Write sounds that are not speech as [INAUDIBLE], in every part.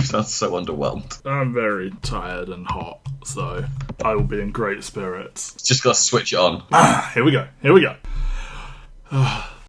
[LAUGHS] sounds so underwhelmed. I'm very tired and hot, so I will be in great spirits. Just gotta switch it on. Ah, Here we go. Here we go. [SIGHS]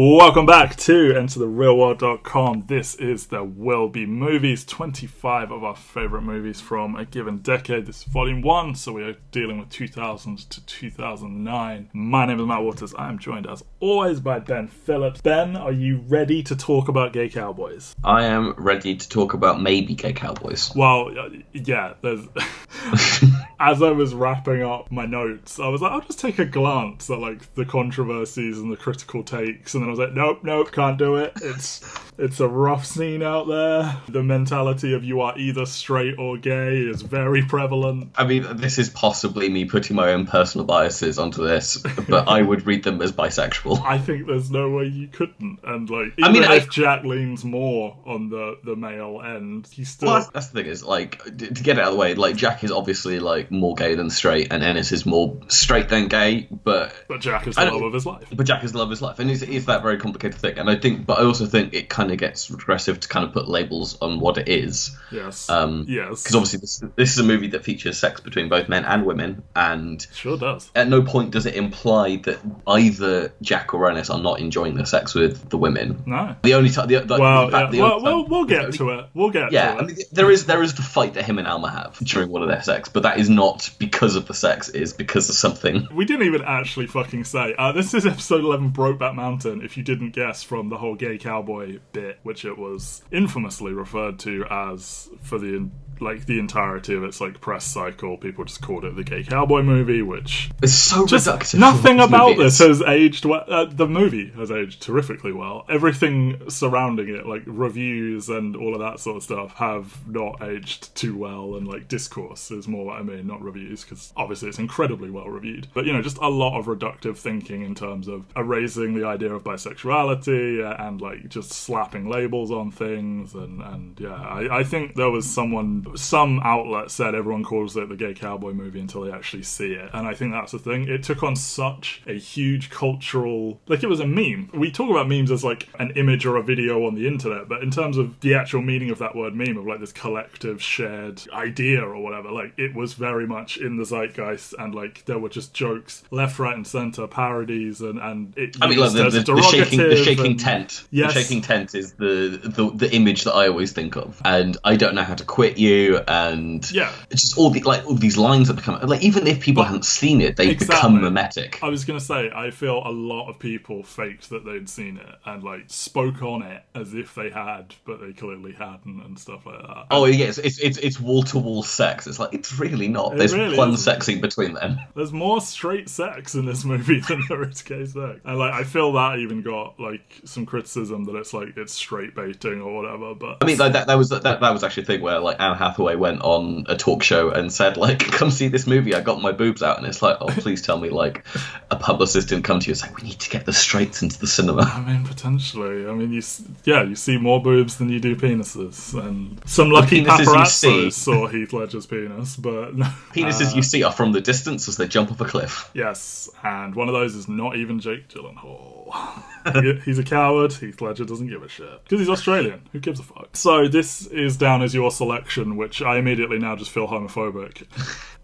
Welcome back to EnterTheRealWorld.com. This is There Will Be Movies, 25 of our favourite movies from a given decade. This is volume 1, so we are dealing with 2000 to 2009. My name is Matt Waters. I am joined as always by Ben Phillips. Ben, are you ready to talk about gay cowboys? I am ready to talk about maybe gay cowboys. Well, uh, yeah, there's. [LAUGHS] As I was wrapping up my notes, I was like, I'll just take a glance at like the controversies and the critical takes, and then I was like, nope, nope, can't do it. It's it's a rough scene out there. The mentality of you are either straight or gay is very prevalent. I mean, this is possibly me putting my own personal biases onto this, but I would read them as bisexual. [LAUGHS] I think there's no way you couldn't, and like, I even mean, I- if Jack leans more on the the male end, he's still. Well, that's, that's the thing is like to get it out of the way. Like Jack is obviously like more gay than straight, and Ennis is more straight than gay. But but Jack is the love of his life. but Jack is the love of his life, and it's, it's that very complicated thing. And I think, but I also think it kind of gets regressive to kind of put labels on what it is. Yes. Um, yes. Because obviously this this is a movie that features sex between both men and women, and sure does. at no point does it imply that either Jack or Ennis are not enjoying the sex with the women. No. The only time, the, the, Well, fact, yeah, the well, we'll, we'll get to it. We'll get Yeah, to I it. mean, there is there is the fight that him and Alma have during one of their sex, but that is not because of the sex. It is because of something. We didn't even actually fucking say. Uh, this is episode 11, Brokeback Mountain, if you didn't guess from the whole gay cowboy bit, which it was infamously referred to as for the like the entirety of its like press cycle. People just called it the gay cowboy movie, which is so just reductive. nothing [LAUGHS] about this has aged well. Uh, the movie has aged terrifically well. Everything surrounding it, like reviews and all of that sort of stuff, have not aged too well. And like discourse is more what I mean, not reviews, because obviously it's incredibly well reviewed. But you know, just a lot of reductive thinking in terms of erasing the idea of bisexuality uh, and like just slapping labels on things. And and yeah, I, I think there was someone, some outlet said everyone calls it the gay cowboy movie until they actually see it. And I think that's the thing. It took on such a huge cultural, like it was a meme. We talk about memes as like an image or a video on the internet, but in terms of the actual meaning of that word meme, of like this collective shared idea or whatever, like it was very much in the zeitgeist and like there were just jokes left, right, and center, parodies, and, and it I mean, used the, the, a the shaking, the shaking and- tent. Yes. The shaking tent is the, the the image that I always think of, and I don't know how to quit you, and Yeah. it's just all the like all these lines that become like even if people haven't seen it, they Exactly. become mimetic. I was gonna say, I feel a lot of people faked that they'd seen it and like spoke on it as if they had, but they clearly hadn't and stuff like that. Oh yes, it's it's it's wall to wall sex. It's like it's really not. It There's really plum isn't. sexing between them. [LAUGHS] There's more straight sex in this movie [LAUGHS] than there is gay sex, and like I feel that even got like some criticism that it's like it's straight baiting or whatever. But I mean, like, that that was that, that was actually a thing where like Anne Hathaway went on a talk show and said like, [LAUGHS] "Come see this movie. I got my boobs out," and it's like, "Oh, please tell me like a publicist didn't come to you and say we need to get the straights into the cinema." I mean, potentially. I mean, you yeah, you see more boobs than you do penises, and some lucky penises you paparazzos see- saw Heath Ledger's penis, but [LAUGHS] no. Penises you see are from the distance as they jump off a cliff. Yes, and one of those is not even Jake Gyllenhaal. [LAUGHS] He- he's a coward. Heath Ledger doesn't give a shit because he's Australian. Who gives a fuck? So this is down as your selection, which I immediately now just feel homophobic.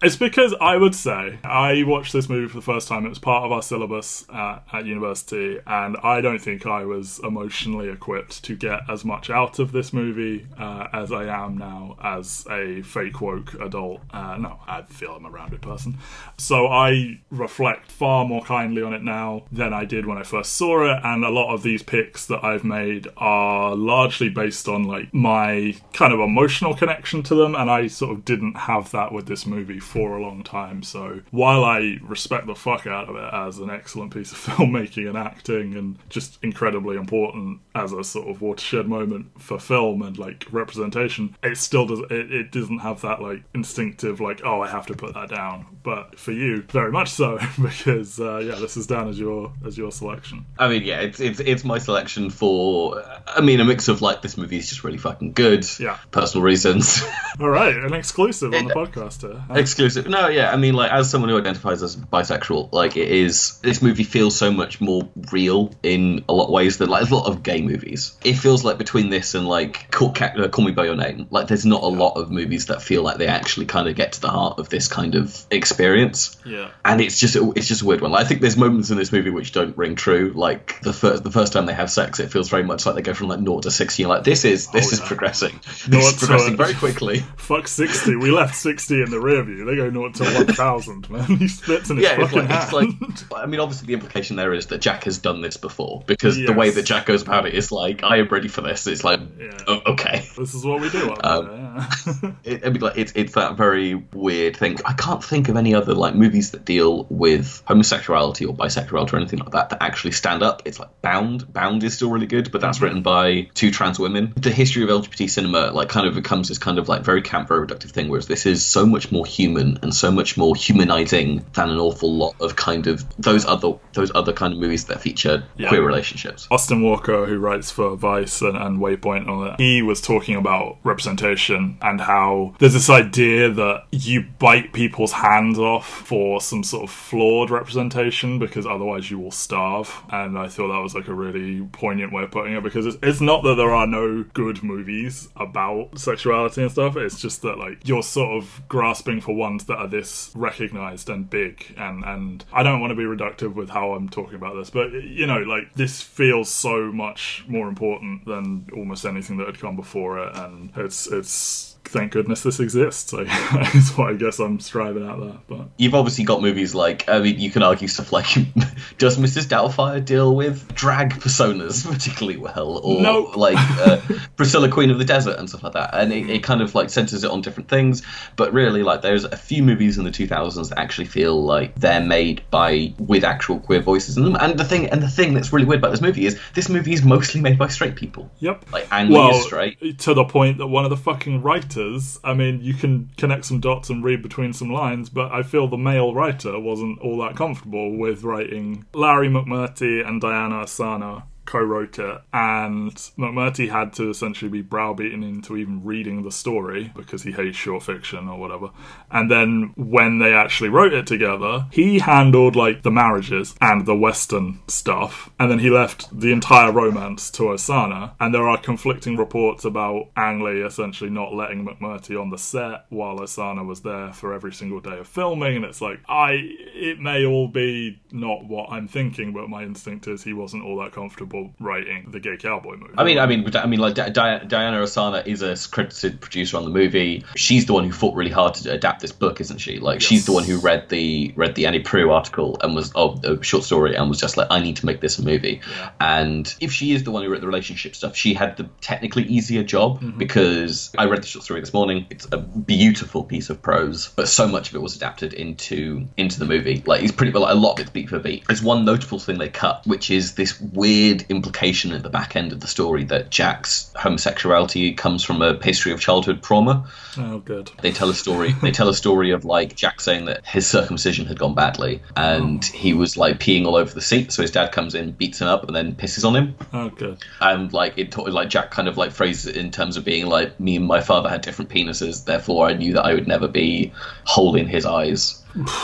It's because I would say I watched this movie for the first time. It was part of our syllabus at, at university, and I don't think I was emotionally equipped to get as much out of this movie uh, as I am now as a fake woke adult. Uh, no, I feel I'm a rounded person. So I reflect far more kindly on it now than I did when I first saw it, and a lot of these picks that I've made are largely based on like my kind of emotional connection to them, and I sort of didn't have that with this movie for a long time. So while I respect the fuck out of it as an excellent piece of [LAUGHS] filmmaking and acting and just incredibly important as a sort of watershed moment for film and like representation, it still does it, it doesn't have that like instinctive like oh I have to put that down. But for you, very much so [LAUGHS] because uh, yeah, this is down as your as your selection. I mean, yeah, it's it's it's my selection for. I mean, a mix of like this movie is just really fucking good. Yeah. Personal reasons. All right, an exclusive on the [LAUGHS] podcast here. Exclusive. No, yeah. I mean, like as someone who identifies as bisexual, like it is. This movie feels so much more real in a lot of ways than like a lot of gay movies. It feels like between this and like Call, uh, Call Me by Your Name, like there's not a lot of movies that feel like they actually kind of get to the heart of this kind of experience. Yeah. and it's just it's just a weird one. Like, I think there's moments in this movie which don't ring true. Like the first the first time they have sex, it feels very much like they go from like naught to sixty. You're like this is this Oh, is progressing. This Naught is progressing very [LAUGHS] quickly. Fuck 60. We left 60 in the rear view. They go not to 1000, [LAUGHS] man. He splits in his Yeah, it's fucking like, it's like I mean, obviously the implication there is that Jack has done this before because the way that Jack goes about it is like I am ready for this. It's like Yeah. okay. this is what we do Um, there, yeah. [LAUGHS] It, I mean, like it's it's that very weird thing. I can't think of any other like movies that deal with homosexuality or bisexuality or anything like that that actually stand up. It's like Bound. Bound is still really good, but that's mm-hmm. written by two trans women. The history of LGBT cinema like kind of becomes this kind of like very camp, very reductive thing, whereas this is so much more human and so much more humanizing than an awful lot of kind of those other those other kind of movies that feature Yeah. queer relationships. Austin Walker, who writes for Vice and, and Waypoint and all that, he was talking about representation and how there's this idea that you bite people's hands off for some sort of flawed representation because otherwise you will starve. And I thought that was like a really poignant way of putting it because it's, it's not that there are no good movies about sexuality and stuff, it's just that like you're sort of grasping for ones that are this recognized and big. And and I don't want to be reductive with how I'm talking about this, but you know, like this feels so much more important than almost anything that had come before it, and it's it's Peace thank goodness this exists. What [LAUGHS] I guess I'm striving at there. But You've obviously got movies like I mean, you can argue stuff like [LAUGHS] does Mrs. Doubtfire deal with drag personas particularly well, or No. [LAUGHS] like uh, Priscilla, Queen of the Desert, and stuff like that, and it, it kind of like centers it on different things. But really, like there's a few movies in the 2000s that actually feel like they're made by with actual queer voices in them. And the thing and the thing that's really weird about this movie is this movie is mostly made by straight people. yep. Like Ang well, is straight. to the point that one of the fucking writers, I mean, you can connect some dots and read between some lines, but I feel the male writer wasn't all that comfortable with writing. Larry McMurtry and Diana Ossana co-wrote it and McMurtry had to essentially be browbeaten into even reading the story because he hates short fiction or whatever. And then when they actually wrote it together he handled like the marriages and the western stuff and then he left the entire romance to Ossana and there are conflicting reports about Ang Lee essentially not letting McMurtry on the set while Ossana was there for every single day of filming and it's like I it may all be not what I'm thinking but my instinct is he wasn't all that comfortable writing the gay cowboy movie I mean, I mean, I mean, like Di- Di- Diana Ossana is a credited producer on the movie. She's the one who fought really hard to adapt this book, isn't she? Like, she's the one who read the read the Annie Proulx article and was oh, a short story and was just like, I need to make this a movie. And if she is the one who wrote the relationship stuff, she had the technically easier job mm-hmm. because I read the short story this morning. It's a beautiful piece of prose, but so much of it was adapted into into the movie. Like, it's pretty like a lot of it's beat for beat. There's one notable thing they cut, which is this weird implication at the back end of the story that Jack's homosexuality comes from a history of childhood trauma. oh good They tell a story. They tell a story of like Jack saying that his circumcision had gone badly, and oh. he was like peeing all over the seat. So his dad comes in, beats him up, and then pisses on him. oh good And like it, like Jack kind of like phrases it in terms of being like me and my father had different penises, therefore I knew that I would never be whole in his eyes.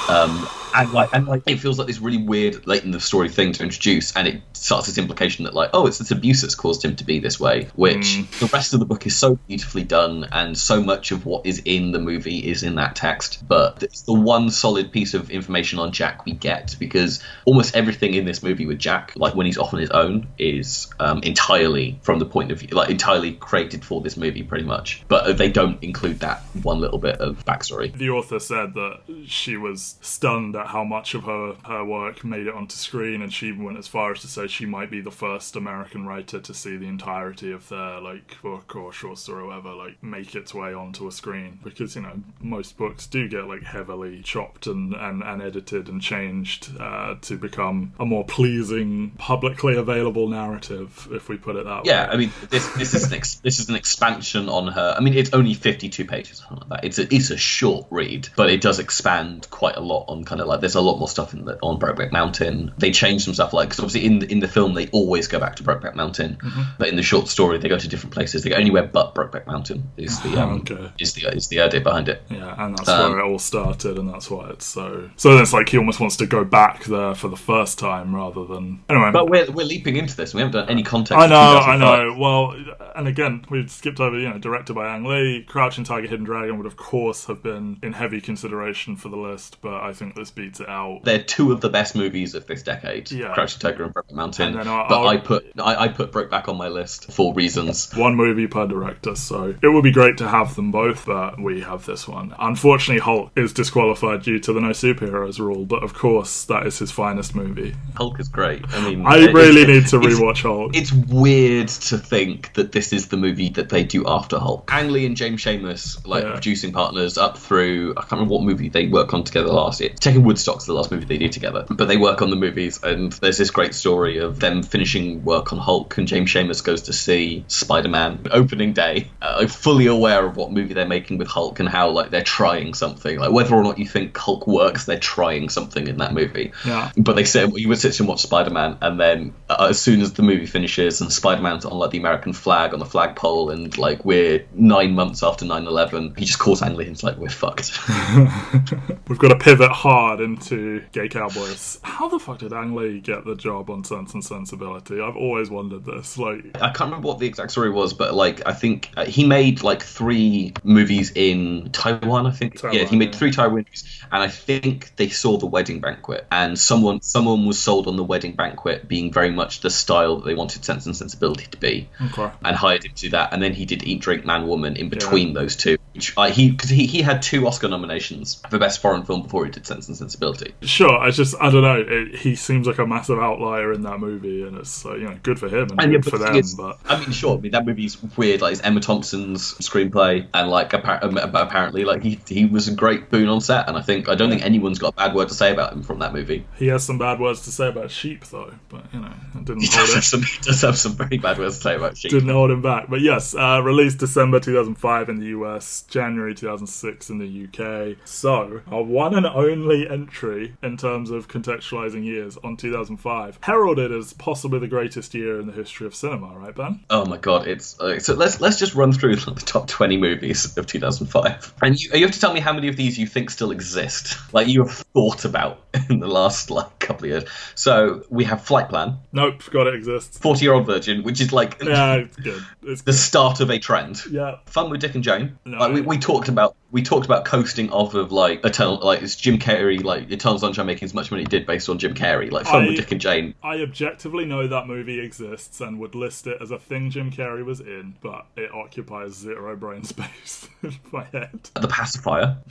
Um, and like and like it feels like this really weird late in the story thing to introduce, and it starts this implication that like oh it's this abuse that's caused him to be this way, which the rest of the book is so beautifully done, and so much of what is in the movie is in that text. But it's the one solid piece of information on Jack we get because almost everything in this movie with Jack, like when he's off on his own, is um, entirely from the point of view, like entirely created for this movie, pretty much. But they don't include that one little bit of backstory. the author said that she was stunned at how much of her her work made it onto screen, and she even went as far as to say she might be the first American writer to see the entirety of their like book or short story or whatever like make its way onto a screen because you know most books do get like heavily chopped and and, and edited and changed uh, to become a more pleasing publicly available narrative if we put it that Yeah, way Yeah, I mean, this this is an ex- this is an expansion on her. I mean, it's only fifty two pages, something like that. It's a it's a short read, but it does expand quite a lot on kind of like there's a lot more stuff in the on Brokeback Mountain. They change some stuff like because obviously in the, in the film they always go back to Brokeback Mountain, but in the short story they go to different places. They go anywhere but Brokeback Mountain is the um, [LAUGHS] Okay. is the is the idea behind it. Yeah, and that's Um, where it all started, and that's why it's so. So then it's like he almost wants to go back there for the first time rather than anyway. But we're we're leaping into this. We haven't done any context. I know, I know. Well, and again, we skipped over. You know, directed by Ang Lee, Crouching Tiger, Hidden Dragon would of course have been in heavy consideration for the list, but I think this beats it out. They're two of the best movies of this decade. Yeah. Crouching Tiger and Brokeback Mountain. And I'll- but I'll- I put I, I put Brokeback on my list for reasons. One movie per director, so it would be great to have them both, but we have this one. Unfortunately, Hulk is disqualified due to the no superheroes rule, but of course, that is his finest movie. Hulk is great. I mean, I really need to rewatch Hulk. It's weird to think that this is the movie that they do after Hulk. Ang Lee and James Schamus, like Yeah. producing partners, up through I can't remember what movie they work on together last year. Taking Woodstock's the last movie they do together, but they work on the movies, and there's this great story of them finishing work on Hulk, and James Schamus goes to see Spider-Man opening day, uh, fully aware of what movie they're making with Hulk and how like they're trying something, like whether or not you think Hulk works, they're trying something in that movie. Yeah. But they said you would sit and watch Spider Man, and then uh, as soon as the movie finishes and Spider Man's on like the American flag on the flagpole, and like we're nine months after 9 11, he just calls Ang Lee and he's like, We're fucked. [LAUGHS] [LAUGHS] We've got to pivot hard into Gay Cowboys. How the fuck did Ang Lee get the job on Sense and Sensibility? I've always wondered this. Like, I can't remember what the exact story was, but like I think uh, he made like three movies in Taiwan. I think Taiwan, yeah, he made yeah. three Taiwan movies, and I think they saw the wedding banquet, and someone someone was sold on the wedding banquet being very much the style that they wanted Sense and Sensibility to be. okay. and hired him to do that. And then he did Eat, Drink, Man, Woman in between those two. Which I, he because he, he had two Oscar nominations for best foreign film before he did Sense and Sensibility. Sure, I just, I don't know. It, he seems like a massive outlier in that movie, and it's, uh, you know, good for him and, And good but for them, but. I mean, sure. I mean, that movie's weird. Like, it's Emma Thompson's screenplay, and like, um, apparently, like, he he was a great boon on set. And I think I don't think anyone's got a bad word to say about him from that movie. He has some bad words to say about sheep, though, but, you know, it didn't He hold does have some, he does have some very bad words to say about Sheep. didn't hold him back. But yes, uh, released December 2005 in the US, January 2006 in the UK. So, our one and only entry in terms of contextualizing years on 2005, heralded as possibly the greatest year in the history of cinema, right, Ben? Oh my god, it's uh, so. Let's let's just run through [LAUGHS] the top twenty movies of 2005, and you, you have to tell me how many of these you think still exist, like you have thought about [LAUGHS] in the last like couple of years. So we have Flight Plan, Nope, forgot it exists. Forty Year Old Virgin, which is like Yeah, it's good. It's [LAUGHS] the good. start of a trend. Yeah. Fun with Dick and Jane. No. Like we, we talked about we talked about coasting off of like Eternal like it's Jim Carrey like Eternal Sunshine making as much money it did based on Jim Carrey. Like Fun I- with Dick and Jane. I objectively know that movie exists and would list it as a thing Jim Carrey was in, but it occupies zero brain [LAUGHS] space in my head. The Pacifier. [LAUGHS]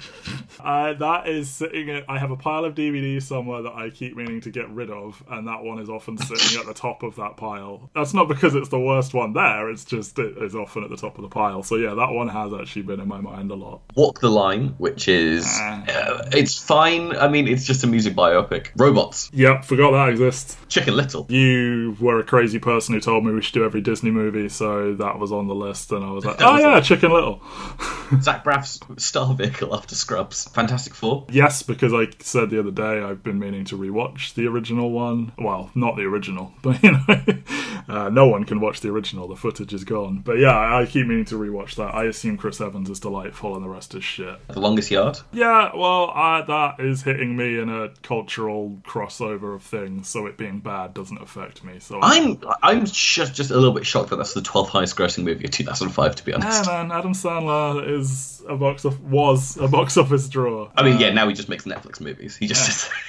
Uh, that is sitting. At, I have a pile of DVDs somewhere that I keep meaning to get rid of, and that one is often sitting at the [LAUGHS] top of that pile. That's not because it's the worst one there; it's just it is often at the top of the pile. So yeah, that one has actually been in my mind a lot. Walk the Line, which is Ah. uh, it's fine. I mean, it's just a music biopic. Robots. Yep, forgot that exists. Chicken Little. You were a crazy person who told me we should do every Disney movie, so that was on the list, and I was like, [LAUGHS] oh was yeah, on- Chicken Little. [LAUGHS] Zach Braff's star vehicle after Scrubs. Fantastic Four. Yes, because I said the other day I've been meaning to rewatch the original one. Well, not the original, [LAUGHS] but you know, uh, no one can watch the original. The footage is gone. But yeah, I keep meaning to rewatch that. I assume Chris Evans is delightful and the rest is shit. The Longest Yard. Yeah, well, uh, that is hitting me in a cultural crossover of things, so it being bad doesn't affect me. So I'm I'm just just a little bit shocked that that's the 12th highest grossing movie of 2005. To be honest. Yeah, man, Adam Sandler is a box of was a box office draw. I mean, yeah. Now he just makes Netflix movies. He just. [LAUGHS]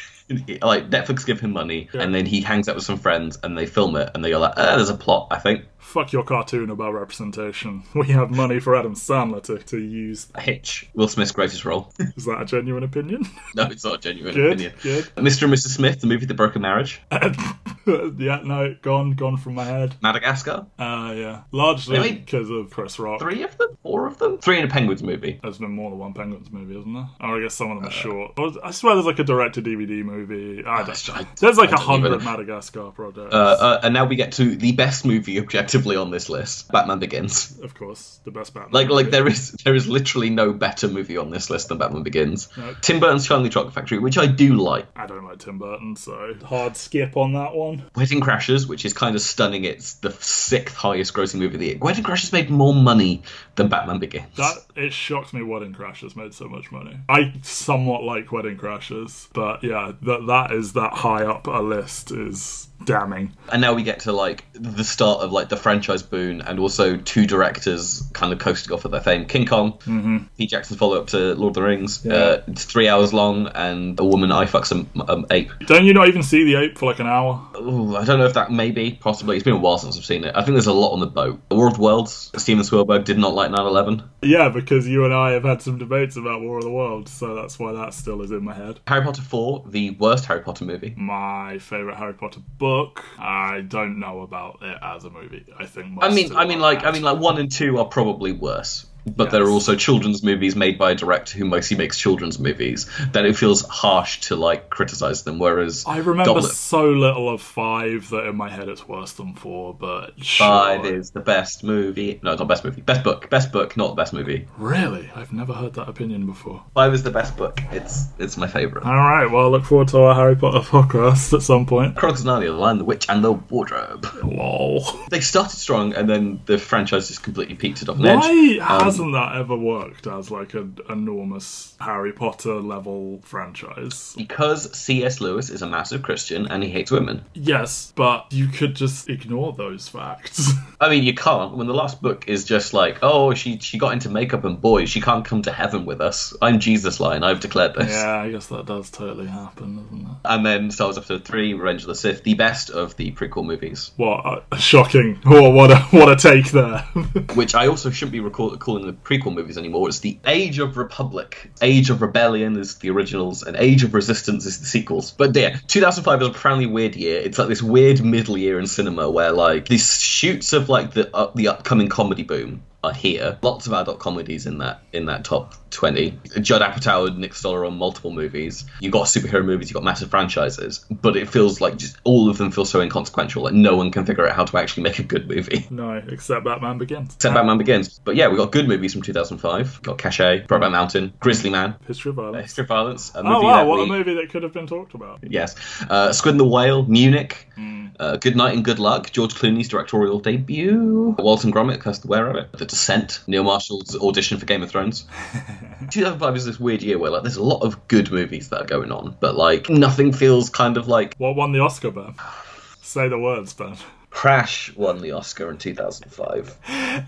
like Netflix give him money, and then he hangs out with some friends, and they film it, and they go like, oh, there's a plot." I think Fuck your cartoon about representation. [LAUGHS] We have money for Adam Sandler to, to use. Hitch, Will Smith's greatest role. [LAUGHS] Is that a genuine opinion? [LAUGHS] no, it's not a genuine good, opinion. good. Mr. and Mrs. Smith, the movie that broke a marriage. yeah, no, gone, gone from my head. Madagascar, Uh, yeah. Largely because of Chris Rock. three of them, four of them, three in a Penguins movie. There's been more than one Penguins movie, isn't there? Or I guess some of Uh, them are short. Or I swear there's like a direct-to-DVD movie. I don't, right. there's like a hundred Madagascar projects. Uh, uh, and now we get to the best movie on this list: Batman Begins. of course, the best Batman. Like, like there is there is literally no better movie on this list than Batman Begins. No. Tim Burton's Charlie Chocolate Factory, which I do like. I don't like Tim Burton, so hard skip on that one. Wedding Crashers, which is kind of stunning. It's the sixth highest grossing movie of the year. Wedding Crashers made more money than Batman Begins. That it shocked me Wedding Crashers made so much money. I somewhat like Wedding Crashers, but yeah, that that is that high up a list is damning. And now we get to like the start of like the franchise boon, and also two directors kind of coasting off of their fame. King Kong, mm-hmm. Pete Jackson's follow up to Lord of the Rings. Uh, it's three hours long, and a woman eye fucks an um, ape. Don't you not even see the ape for like an hour? Ooh, I don't know if that may be possibly. It's been a while since I've seen it. I think there's a lot on the boat. War of the Worlds. Steven Spielberg did not like 9/11. Yeah, because you and I have had some debates about War of the Worlds, so that's why that still is in my head. Harry Potter 4, the worst Harry Potter movie. My favorite Harry Potter book. I don't know about it as a movie. I think. Most I mean, I mean, like, I mean, like one and two are probably worse. But Yes. there are also children's movies made by a director who mostly makes children's movies. That it feels harsh to like criticize them. Whereas I remember Goblet so little of five that in my head it's worse than four. But sure. Five is the best movie. No, it's not best movie. Best book. Best book, not the best movie. really, I've never heard that opinion before. Five is the best book. It's it's my favorite. All right, well, I look forward to our Harry Potter [LAUGHS] podcast at some point. Chronicles of Narnia: The Lion, the Witch, and the Wardrobe. Lol. They started strong, and then the franchise just completely peaked it off an edge. Why Um, hasn't that ever worked as like an enormous Harry Potter level franchise? Because C.S. Lewis is a massive Christian and he hates women. Yes, but you could just ignore those facts. [LAUGHS] I mean, you can't. When the last book is just like, oh, she she got into makeup and boys, she can't come to heaven with us. I'm Jesus line. I've declared this. yeah, I guess that does totally happen, doesn't it? And then Star Wars Episode Three: Revenge of the Sith, the best of the prequel movies, What a shocking! Oh, [LAUGHS] what a what a take there. [LAUGHS] which I also shouldn't be recall- calling the prequel movies anymore. It's the Age of Republic, Age of Rebellion is the originals, and Age of Resistance is the sequels. But yeah, 2005 is a profoundly weird year. It's like this weird middle year in cinema where like these shoots of like the uh, the upcoming comedy boom are here. Lots of adult comedies in that in that top 20. Judd Apatow and Nick Stoller on multiple movies. You've got superhero movies, you've got massive franchises, but it feels like just all of them feel so inconsequential. Like no one can figure out how to actually make a good movie. [LAUGHS] no, except Batman Begins. Except Batman Begins. But yeah, we got good movies from 2005. We've got Caché, Brokeback Mountain, Grizzly Man, History of Violence. History of Violence. A movie Oh wow, what we, a movie that could have been talked about. Yes. Uh, Squid and the Whale, Munich, Hmm. uh, Good Night and Good Luck, George Clooney's directorial debut, Walton Gromit, Curse the Werewolf, The Descent, Neil Marshall's audition for Game of Thrones. [LAUGHS] 2005 is this weird year where like there's a lot of good movies that are going on, but like nothing feels kind of like What won the Oscar, Ben? [SIGHS] Say the words, Ben. Crash won the Oscar in 2005.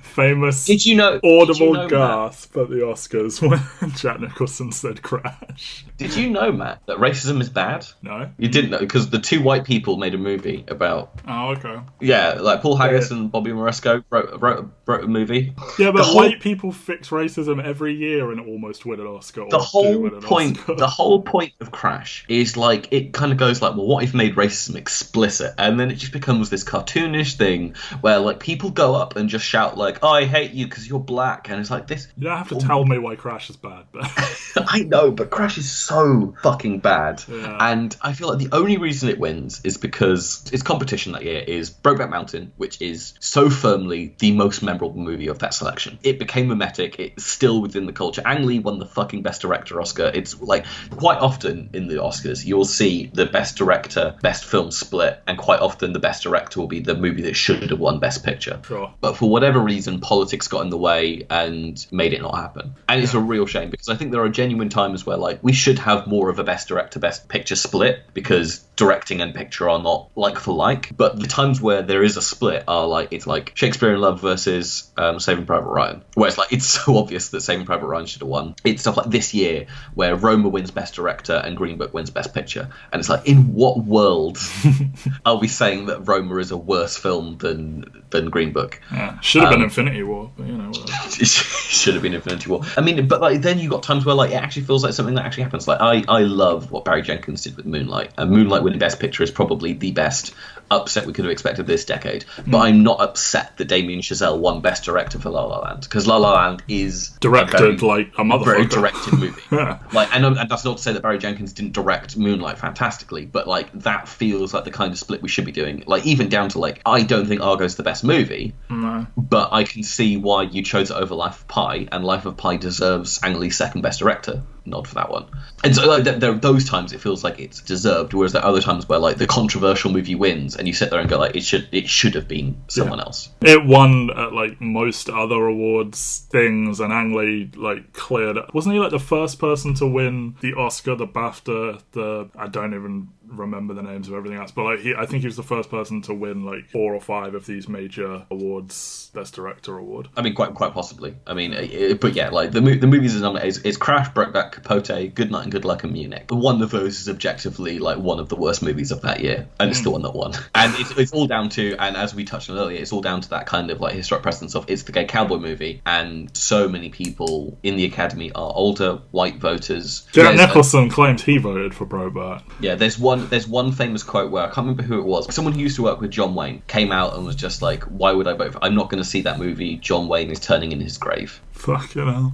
Famous Did you know? audible you know, Matt, gasp at the Oscars when [LAUGHS] Jack Nicholson said "crash." did you know, Matt, that racism is bad? No. You didn't know because the two white people made a movie about Oh, okay. yeah, like Paul Haggis Yeah. and Bobby Moresco wrote wrote, wrote a movie. Yeah, but whole- white people fix racism every year and almost win an Oscar. The whole point, Oscar. the whole point of Crash is like it kind of goes like, well, what if made racism explicit, and then it just becomes this cartoonish thing where like people go up and just shout like, oh, I hate you because you're black, and it's like this. You don't have to oh. tell me why Crash is bad, but [LAUGHS] [LAUGHS] I know, but Crash is so fucking bad. Yeah. And I feel like the only reason it wins is because its competition that year is Brokeback Mountain, which is so firmly the most memorable movie of that selection. It became mimetic, it's still within the culture. Ang Lee won the fucking Best Director Oscar. It's like quite often in the Oscars, you'll see the Best Director, Best Film split, and quite often the Best Director will be the movie that should have won Best Picture. Sure. But for whatever reason, politics got in the way and made it not happen. And it's a real shame because I think there are genuine times where like we should have more of a best director, best picture split because directing and picture are not like for like, but the times where there is a split are like it's like Shakespeare in Love versus um, Saving Private Ryan, where it's like it's [LAUGHS] so obvious that Saving Private Ryan should have won. It's stuff like this year where Roma wins Best Director and Green Book wins Best Picture, and it's like in what world [LAUGHS] are we saying that Roma is a worse film than than Green Book? Yeah. Should have been Um, Infinity War, but you know. [LAUGHS] should have been Infinity War. I mean, but like then you got times where like it actually feels like something that actually happens. Like I, I love what Barry Jenkins did with Moonlight. And Moonlight winning Best Picture is probably the best upset we could have expected this decade. But I'm not upset that Damien Chazelle won Best Director for La La Land because La La Land is a Directed very- like a very directed movie. Yeah. [LAUGHS] Like, and, and that's not to say that Barry Jenkins didn't direct Moonlight fantastically, but like that feels like the kind of split we should be doing. Like even down to like, I don't think Argo's the best movie, No. but I can see why you chose it over Life of Pi, and Life of Pi deserves Ang Lee's second best director nod for that one. And so like, there, are those times it feels like it's deserved, whereas there are other times where like the controversial movie wins, and you sit there and go like, it should it should have been someone else. It won at like most other awards things, and Ang Lee like cleared. Wasn't he like the first person to win the Oscar, the BAFTA, the I don't even remember the names of everything else, but like he, I think he was the first person to win like four or five of these major awards, Best Director award. I mean, quite quite possibly. I mean, it, but yeah, like the the movies is. It's, Crash, Brokeback, Capote, Good Night and Good Luck, and Munich. But one of those is objectively like one of the worst movies of that year, and it's hmm. the one that won. And it's, it's all down to, and as we touched on earlier, it's all down to that kind of like historic precedence of it's the gay cowboy movie, and so many people in the Academy are older white voters. Jack There's a- Nicholson claimed he voted for Probert. yeah, there's one there's one famous quote where I can't remember who it was. Someone who used to work with John Wayne came out and was just like, "Why would I vote for? I'm not going to see that movie. John Wayne is turning in his grave." Fucking hell.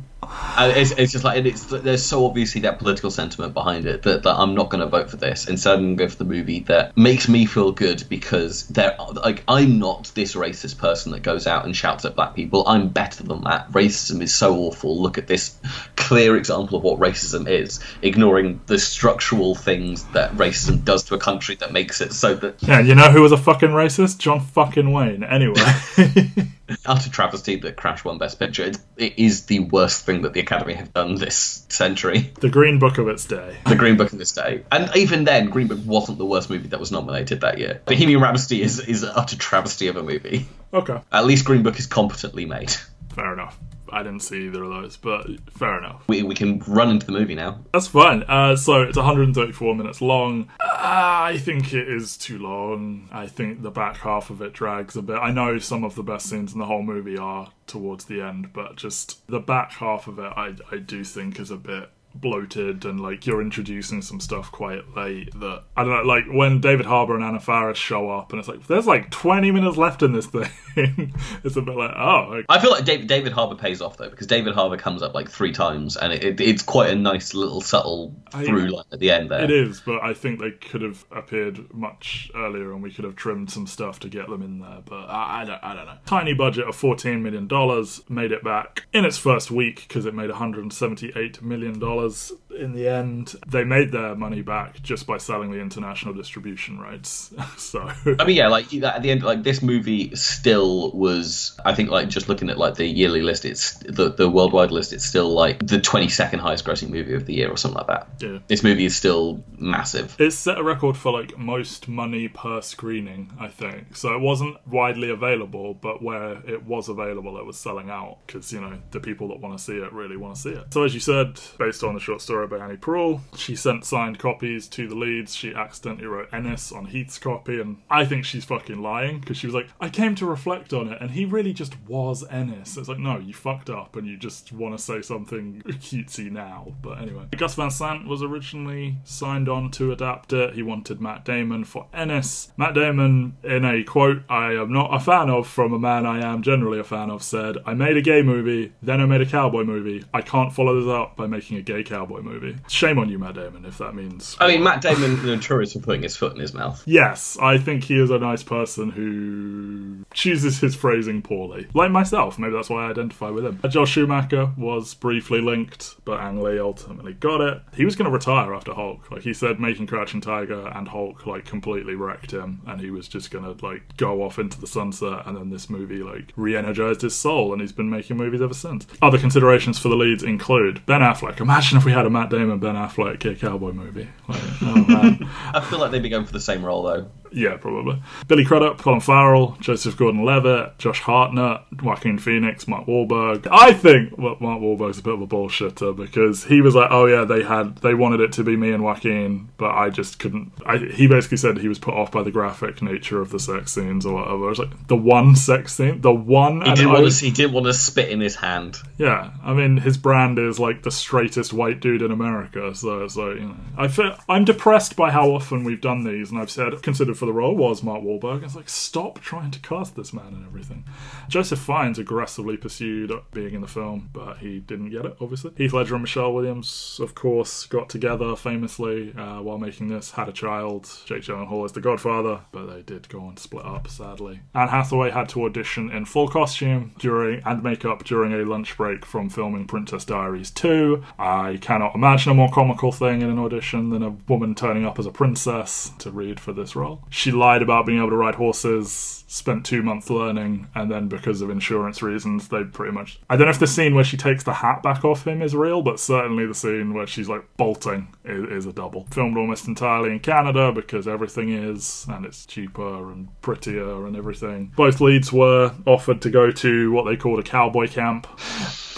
And it's, it's just like and it's there's so obviously that political sentiment behind it that, that I'm not going to vote for this. Instead, I'm going to go for the movie that makes me feel good because they're like I'm not this racist person that goes out and shouts at black people. I'm better than that. Racism is so awful. Look at this clear example of what racism is, ignoring the structural things that racism does to a country that makes it so that Yeah, you know who was a fucking racist? John fucking Wayne. Anyway. [LAUGHS] utter travesty that Crash won Best Picture. It, it is the worst thing that the Academy have done this century. the Green Book of its day. The Green Book of this day, and even then, Green Book wasn't the worst movie that was nominated that year. Bohemian Rhapsody is is an utter travesty of a movie. Okay. At least Green Book is competently made. Fair enough. I didn't see either of those, but fair enough. We, we can run into the movie now. That's fine. Uh, so it's 134 minutes long. Uh, I think it is too long. I think the back half of it drags a bit. I know some of the best scenes in the whole movie are towards the end, but just the back half of it, I, I do think is a bit bloated and like you're introducing some stuff quite late that I don't know like when David Harbour and Anna Faris show up and it's like there's like 20 minutes left in this thing [LAUGHS] it's a bit like oh like, I feel like David, David Harbour pays off though because David Harbour comes up like three times, and it, it, it's quite a nice little subtle I- through line at the end there. It is, but I think they could have appeared much earlier, and we could have trimmed some stuff to get them in there. But I, I don't, I don't know. Tiny budget of fourteen million dollars made it back in its first week because it made one hundred seventy-eight million dollars in the end. They made their money back just by selling the international distribution rights. [LAUGHS] so I mean, yeah, like at the end, like this movie still was. I think, like just looking at like the yearly list, it's the the worldwide list. It's still like the twenty second highest grossing movie of the year or something like that. yeah. This movie is still massive. It set a record for like most money per screening, I think. So it wasn't widely available, but where it was available, it was selling out because you know the people that want to see it really want to see it. So as you said, based on the short story by Annie Proulx, she sent signed copies to the leads. She accidentally wrote Ennis on Heath's copy, and I think she's fucking lying because she was like, "I came to reflect on it, and he really just was Ennis." It's like, no, you fucked up, and you just want to say something cutesy now. But anyway, Gus Van Sant was originally signed on to adapt it. He wanted Matt Damon for Ennis. Matt Damon, in a quote I am not a fan of from a man I am generally a fan of, said, I made a gay movie, then I made a cowboy movie. I can't follow this up by making a gay cowboy movie. Shame on you, Matt Damon, if that means. I mean, Matt Damon [LAUGHS] notorious for putting his foot in his mouth. Yes, I think he is a nice person who chooses his phrasing poorly. Like myself, maybe that's why I identify with him. Uh, Joel Schumacher was briefly linked, but Ang Lee ultimately got it. He was going to retire after Hulk. Like he said, making Crouching Tiger and Hulk like completely wrecked him, and he was just going to like go off into the sunset. And then this movie like re-energized his soul, and he's been making movies ever since. Other considerations for the leads include Ben Affleck. Imagine if we had a Matt Damon Ben Affleck Cowboy movie. Like, oh. [LAUGHS] I feel like they'd be going for the same role though. Yeah, probably. Billy Crudup, Colin Farrell, Joseph Gordon-Levitt, Josh Hartnett, Joaquin Phoenix, Mark Wahlberg. I think well, Mark Wahlberg's a bit of a bullshitter because he was like, "Oh yeah, they had they wanted it to be me and Joaquin, but I just couldn't." I, he basically said he was put off by the graphic nature of the sex scenes or whatever. I was like, the one sex scene, the one. He and didn't, I want was- to, he didn't want to spit in his hand. yeah, I mean his brand is like the straightest white dude in America. So it's like you know, I feel I'm depressed by how often we've done these, and I've said considered for the role was Mark Wahlberg. It's like stop trying to cast this man and everything. Joseph Fiennes aggressively pursued being in the film, but he didn't get it. Obviously, Heath Ledger and Michelle Williams, of course, got together famously uh, while making this. Had a child. Jake Gyllenhaal is the Godfather, but they did go on to split up. Sadly, Anne Hathaway had to audition in full costume during and makeup during a lunch break from filming Princess Diaries 2. I cannot imagine a more comical thing in an audition than a woman turning up as a princess to read for this role. She lied about being able to ride horses, spent two months learning, and then because of insurance reasons, they pretty much. I don't know if the scene where she takes the hat back off him is real, but certainly the scene where she's like bolting is, is a double. Filmed almost entirely in Canada because everything is, and it's cheaper and prettier and everything. Both leads were offered to go to what they called a cowboy camp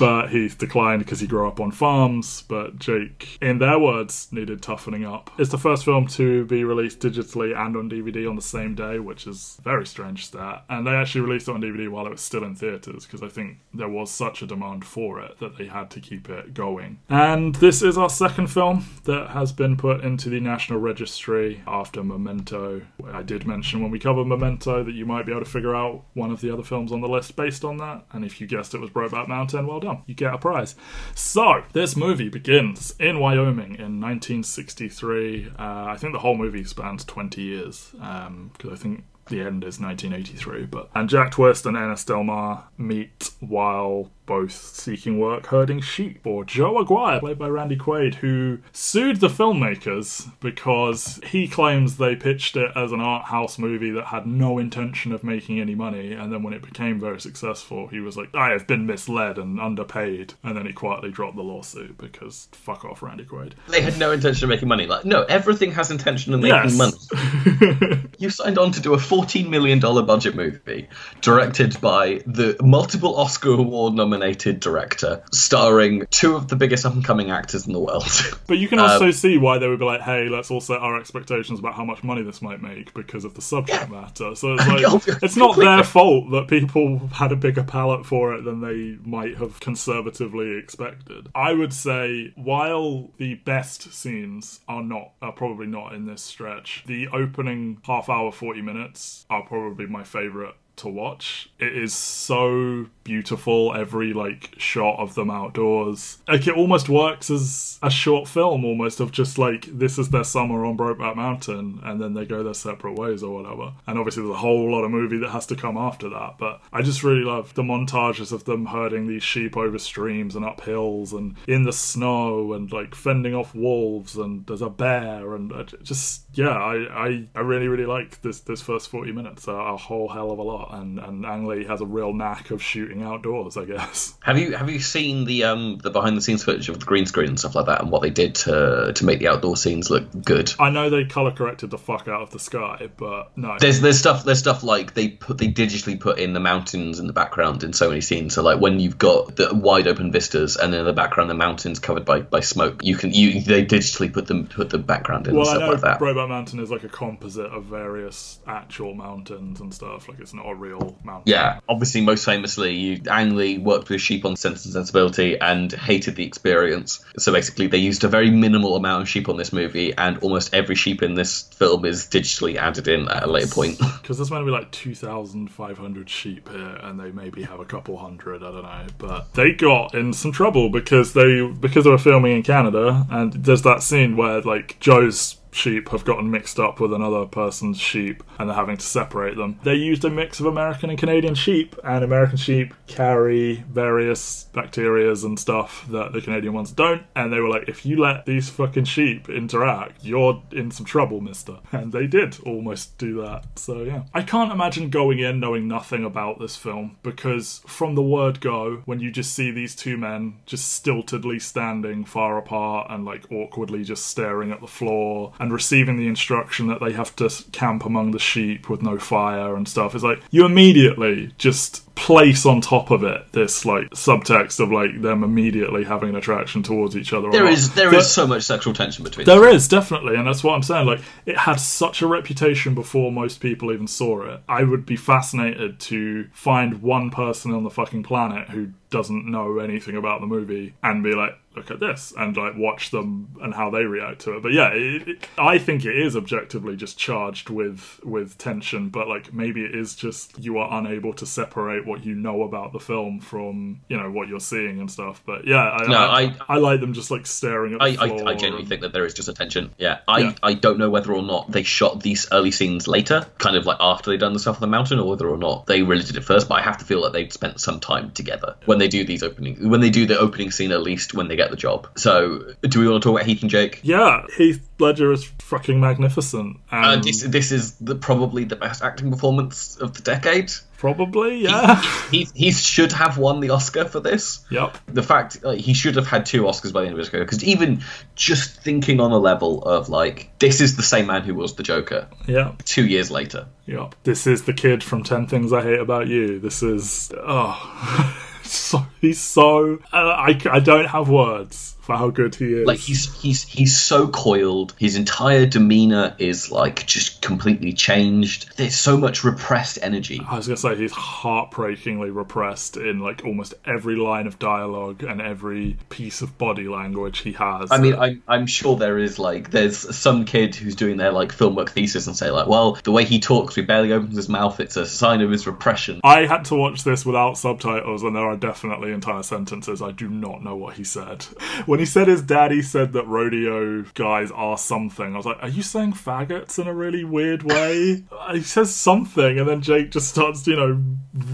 but he declined because he grew up on farms. But Jake, in their words, needed toughening up. It's the first film to be released digitally and on DVD on the same day, which is very strange stat. And they actually released it on DVD while it was still in theaters because I think there was such a demand for it that they had to keep it going. And this is our second film that has been put into the National Registry after Memento. I did mention when we covered Memento that you might be able to figure out one of the other films on the list based on that. And if you guessed it was Brokeback Mountain, well done. You get a prize. So, this movie begins in Wyoming in 1963. Uh, I think the whole movie spans 20 years because I think the end is 1983. But and Jack Twist and Ennis Del Mar meet while both seeking work herding sheep. Or Joe Aguirre, played by Randy Quaid, who sued the filmmakers because he claims they pitched it as an art house movie that had no intention of making any money. And then when it became very successful, he was like, I have been misled and underpaid. And then he quietly dropped the lawsuit because fuck off, Randy Quaid. They had no intention of making money. Like, no, everything has intention of making Yes. money. [LAUGHS] You signed on to do a $14 million budget movie directed by the multiple Oscar Award nominated director, starring two of the biggest up and coming actors in the world. [LAUGHS] But you can also um, see why they would be like, "Hey, let's all set our expectations about how much money this might make because of the subject matter." So it's like [LAUGHS] it's not their fault that people had a bigger palette for it than they might have conservatively expected. I would say, while the best scenes are not are probably not in this stretch, the opening half hour, forty minutes are probably my favorite to watch. It is so beautiful, every like shot of them outdoors. Like it almost works as a short film, almost of just like this is their summer on Brokeback Mountain, and then they go their separate ways or whatever. And obviously, there's a whole lot of movie that has to come after that. But I just really love the montages of them herding these sheep over streams and up hills and in the snow and like fending off wolves and there's a bear and uh, just yeah, I, I, I really really like this this first forty minutes a, a whole hell of a lot. And and Ang Lee has a real knack of shooting outdoors, I guess. [LAUGHS] have you have you seen the um the behind the scenes footage of the green screen and stuff like that and what they did to to make the outdoor scenes look good? I know they color corrected the fuck out of the sky, but no. There's there's stuff there's stuff like they put they digitally put in the mountains in the background in so many scenes. So like when you've got the wide open vistas and in the background the mountains covered by, by smoke, you can you they digitally put them put the background in well, I know like that. Brokeback Mountain is like a composite of various actual mountains and stuff. Like it's not a real mountain. Yeah, obviously, most famously, you, Ang Lee worked with sheep on Sense and Sensibility and hated the experience. So basically, they used a very minimal amount of sheep on this movie, and almost every sheep in this film is digitally added in at a later point. [LAUGHS] Because there's meant to be like 2,500 sheep here, and they maybe have a couple hundred. I don't know, but they got in some trouble because they because they were filming in Canada, and there's that scene where like Joe's sheep have gotten mixed up with another person's sheep and they're having to separate them. They used a mix of American and Canadian sheep, and American sheep carry various bacterias and stuff that the Canadian ones don't. And they were like, if you let these fucking sheep interact, you're in some trouble, mister. [LAUGHS] And they did almost do that. So, yeah. I can't imagine going in knowing nothing about this film because from the word go, when you just see these two men just stiltedly standing far apart and like awkwardly just staring at the floor and receiving the instruction that they have to camp among the sheep with no fire and stuff, it's like you immediately just place on top of it this like subtext of like them immediately having an attraction towards each other. There is there, there is so much sexual tension between there is definitely, and that's what I'm saying. Like, it had such a reputation before most people even saw it. I would be fascinated to find one person on the fucking planet who doesn't know anything about the movie and be like, look at this, and like watch them and how they react to it. But yeah, it, it, I think it is objectively just charged with with tension, but like maybe it is just you are unable to separate what you know about the film from you know what you're seeing and stuff. But yeah, I, No, I, I- I like them just like staring at the I. I, I genuinely and- think that there is just a tension. Yeah, I, Yeah. I don't know whether or not they shot these early scenes later, kind of like after they'd done the stuff on the mountain, or whether or not they really did it first. But I have to feel that they'd spent some time together when they do these opening, when they do the opening scene, at least when they get the job. So, do we want to talk about Heath and Jake? Yeah, Heath Ledger is fucking magnificent. Uh, And this, this is the, probably the best acting performance of the decade. probably, yeah. He, he should have won the Oscar for this. yep. the fact like, he should have had two Oscars by the end of his career because even just thinking on a level of like this is the same man who was the Joker Yep. two years later. Yep. This is the kid from 10 Things I Hate About You. This is. Oh. [LAUGHS] [LAUGHS] so, he's so. Uh, I, I don't have words how good he is. Like he's he's he's so coiled. His entire demeanor is like just completely changed. There's so much repressed energy. I was gonna say he's heartbreakingly repressed in like almost every line of dialogue and every piece of body language he has. I mean, I'm I'm sure there is like there's some kid who's doing their like film work thesis and say like, well, the way he talks, he barely opens his mouth. It's a sign of his repression. I had to watch this without subtitles, and there are definitely entire sentences I do not know what he said. [LAUGHS] When he said his daddy said that rodeo guys are something, I was like, "Are you saying faggots in a really weird way?" [LAUGHS] he says something, and then Jake just starts, you know,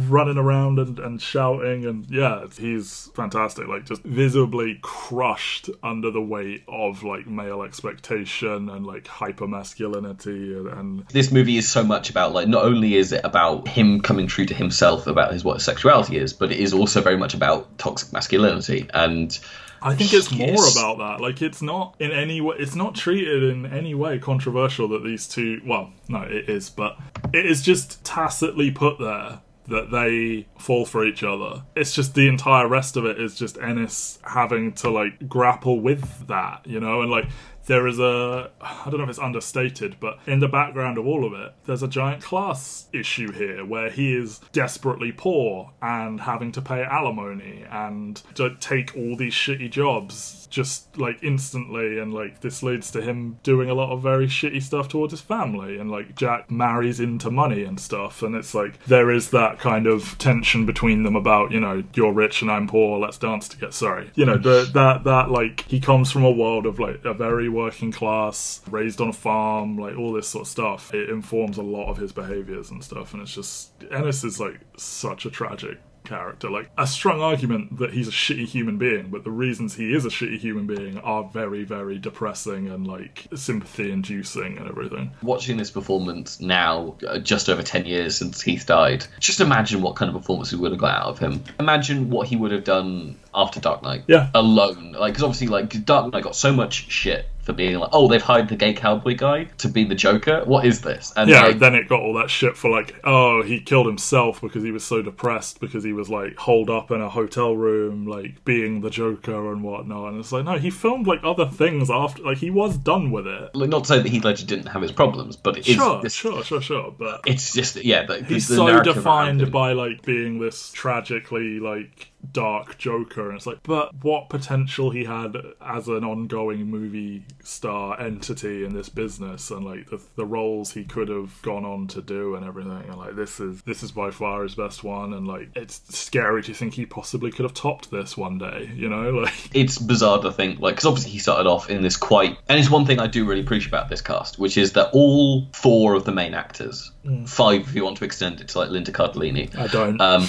running around and, and shouting, and yeah, he's fantastic. Like just visibly crushed under the weight of like male expectation and like hyper masculinity and, and this movie is so much about like not only is it about him coming true to himself about his what his sexuality is, but it is also very much about toxic masculinity and I think it's more Yes. about that. Like, it's not in any way, it's not treated in any way controversial that these two, well, no, it is, but it is just tacitly put there that they fall for each other. It's just the entire rest of it is just Ennis having to, like, grapple with that, you know? And, like, there is a, I don't know if it's understated, but in the background of all of it, there's a giant class issue here where he is desperately poor and having to pay alimony and to take all these shitty jobs just like instantly. And like this leads to him doing a lot of very shitty stuff towards his family. And like Jack marries into money and stuff. And it's like there is that kind of tension between them about you know you're rich and I'm poor. Let's dance together. Sorry. You know the, that that like he comes from a world of like a very working class raised on a farm like all this sort of stuff it informs a lot of his behaviors and stuff and it's just Ennis is like such a tragic character. Like a strong argument that he's a shitty human being, but the reasons he is a shitty human being are very, very depressing and like sympathy inducing and everything. watching this performance now, uh, just over 10 years since Heath died, just imagine what kind of performance we would have got out of him. Imagine what he would have done after Dark Knight. Yeah. Alone. Like, because obviously, like, Dark Knight got so much shit for being like, oh, they've hired the gay cowboy guy to be the Joker. What is this? And Yeah, like, then it got all that shit for like, oh, he killed himself because he was so depressed because he was like holed up in a hotel room, like being the Joker and whatnot. And it's like, no, he filmed like other things after, like he was done with it. like, not to say that Heath Ledger didn't have his problems, but it's Sure, this- sure, sure, sure, but It's just yeah, the, he's the so defined by like being this tragically like dark Joker, and it's like, but what potential he had as an ongoing movie star entity in this business, and like the, the roles he could have gone on to do, and everything. And like this is this is by far his best one, and like it's scary to think he possibly could have topped this one day. You know, [LAUGHS] like it's bizarre to think like because obviously he started off in this quite and it's one thing i do really appreciate about this cast which is that all four of the main actors five if you want to extend it to like linda cardellini I don't. um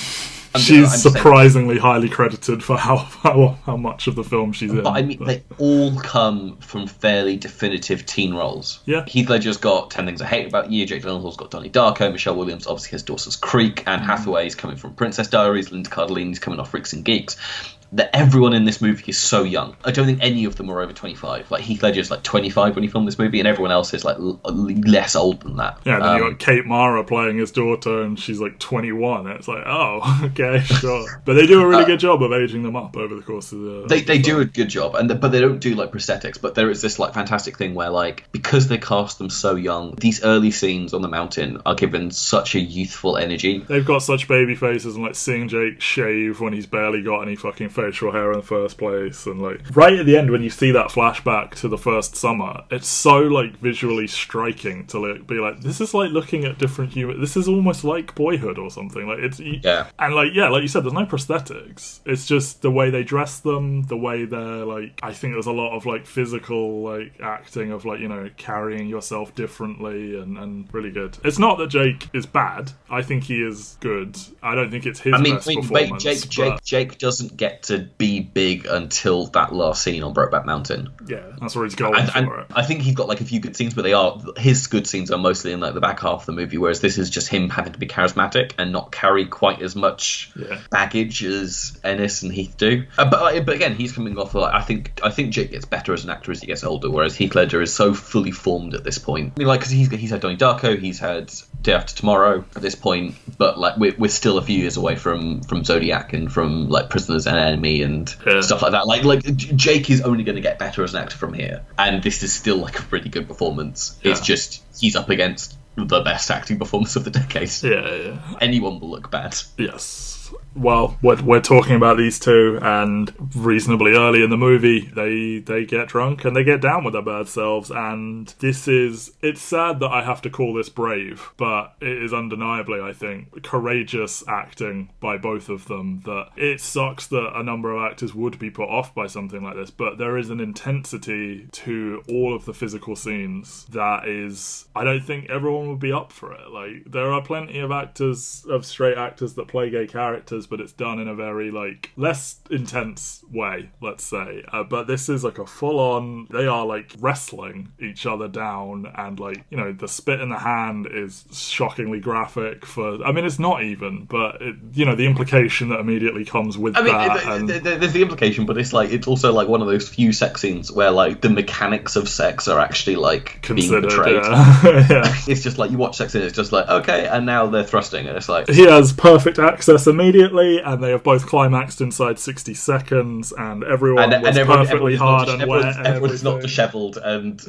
I'm, She's I'm saying- surprisingly highly credited for how, [LAUGHS] how how much of the film she's in. but I mean, they all come from fairly definitive teen roles. Yeah. Heath Ledger's got Ten Things I Hate About You. Jake Gyllenhaal's got Donnie Darko. Michelle Williams obviously has Dawson's Creek. Anne mm. Hathaway's coming from Princess Diaries. Linda Cardellini's coming off Freaks and Geeks. That everyone in this movie is so young. I don't think any of them are over 25. Like Heath Ledger's like 25 when he filmed this movie, and everyone else is like l- less old than that. Yeah, then you Um, got Kate Mara playing his daughter, and she's like 21. And it's like, oh, [LAUGHS] okay, sure. But they do a really good job of aging them up over the course of the. Uh, they, they do a good job and but they don't do like prosthetics but there is this like fantastic thing where like because they cast them so young these early scenes on the mountain are given such a youthful energy They've got such baby faces, and like seeing Jake shave when he's barely got any fucking facial hair in the first place, and like right at the end when you see that flashback to the first summer, it's so like visually striking to like, be like, this is like looking at different human. This is almost like Boyhood or something. Like it's Yeah. and like yeah, like you said, there's no prosthetics. It's just the way they dress them, the way they're like. I think there's a lot of like physical like acting of like you know carrying yourself differently and and really good. It's not that Jake is bad. I think he is good. I don't think it's his I mean, mean performance. Jake, Jake, Jake doesn't get to be big until that last scene on Brokeback Mountain, yeah, that's where he's going and, and for it. I think he's got like a few good scenes, but they are his good scenes are mostly in like the back half of the movie, whereas this is just him having to be charismatic and not carry quite as much Yeah. baggage as Ennis and Heath do. Uh, but uh, but again, he's coming off. Like, I think I think Jake gets better as an actor as he gets older, whereas Heath Ledger is so fully formed at this point. I mean, like because he's he's had Donnie Darko, he's had Day After Tomorrow at this point, but like we're, we're still a few years away from from Zodiac and from like Prisoners and Enemy and Yeah. stuff like that. Like like Jake is only going to get better as an actor from here, and this is still like a pretty good performance. It's just he's up against the best acting performance of the decade. Yeah, yeah. Anyone will look bad. Yes. Well, we're, we're talking about these two, and reasonably early in the movie, they they get drunk and they get down with their bad selves. And this is it's sad that I have to call this brave, but it is undeniably, I think, courageous acting by both of them. That it sucks that a number of actors would be put off by something like this, but there is an intensity to all of the physical scenes that is I don't think everyone would be up for it. Like there are plenty of actors of straight actors that play gay characters, but it's done in a very like less intense way, let's say. Uh, but this is like a full on. They are like wrestling each other down, and like you know the spit in the hand is shockingly graphic. For I mean it's not even, but it, you know the implication that immediately comes with I mean, that. th- and, th- th- there's the implication, but it's like it's also like one of those few sex scenes where like the mechanics of sex are actually like being portrayed. yeah. [LAUGHS] yeah. It's just like you watch sex and it's just like okay, and now they're thrusting, and it's like He has perfect access immediately, and they have both climaxed inside 60 seconds, and everyone and, was and everyone, perfectly hard and everyone's, wet. And everyone's not dishevelled, and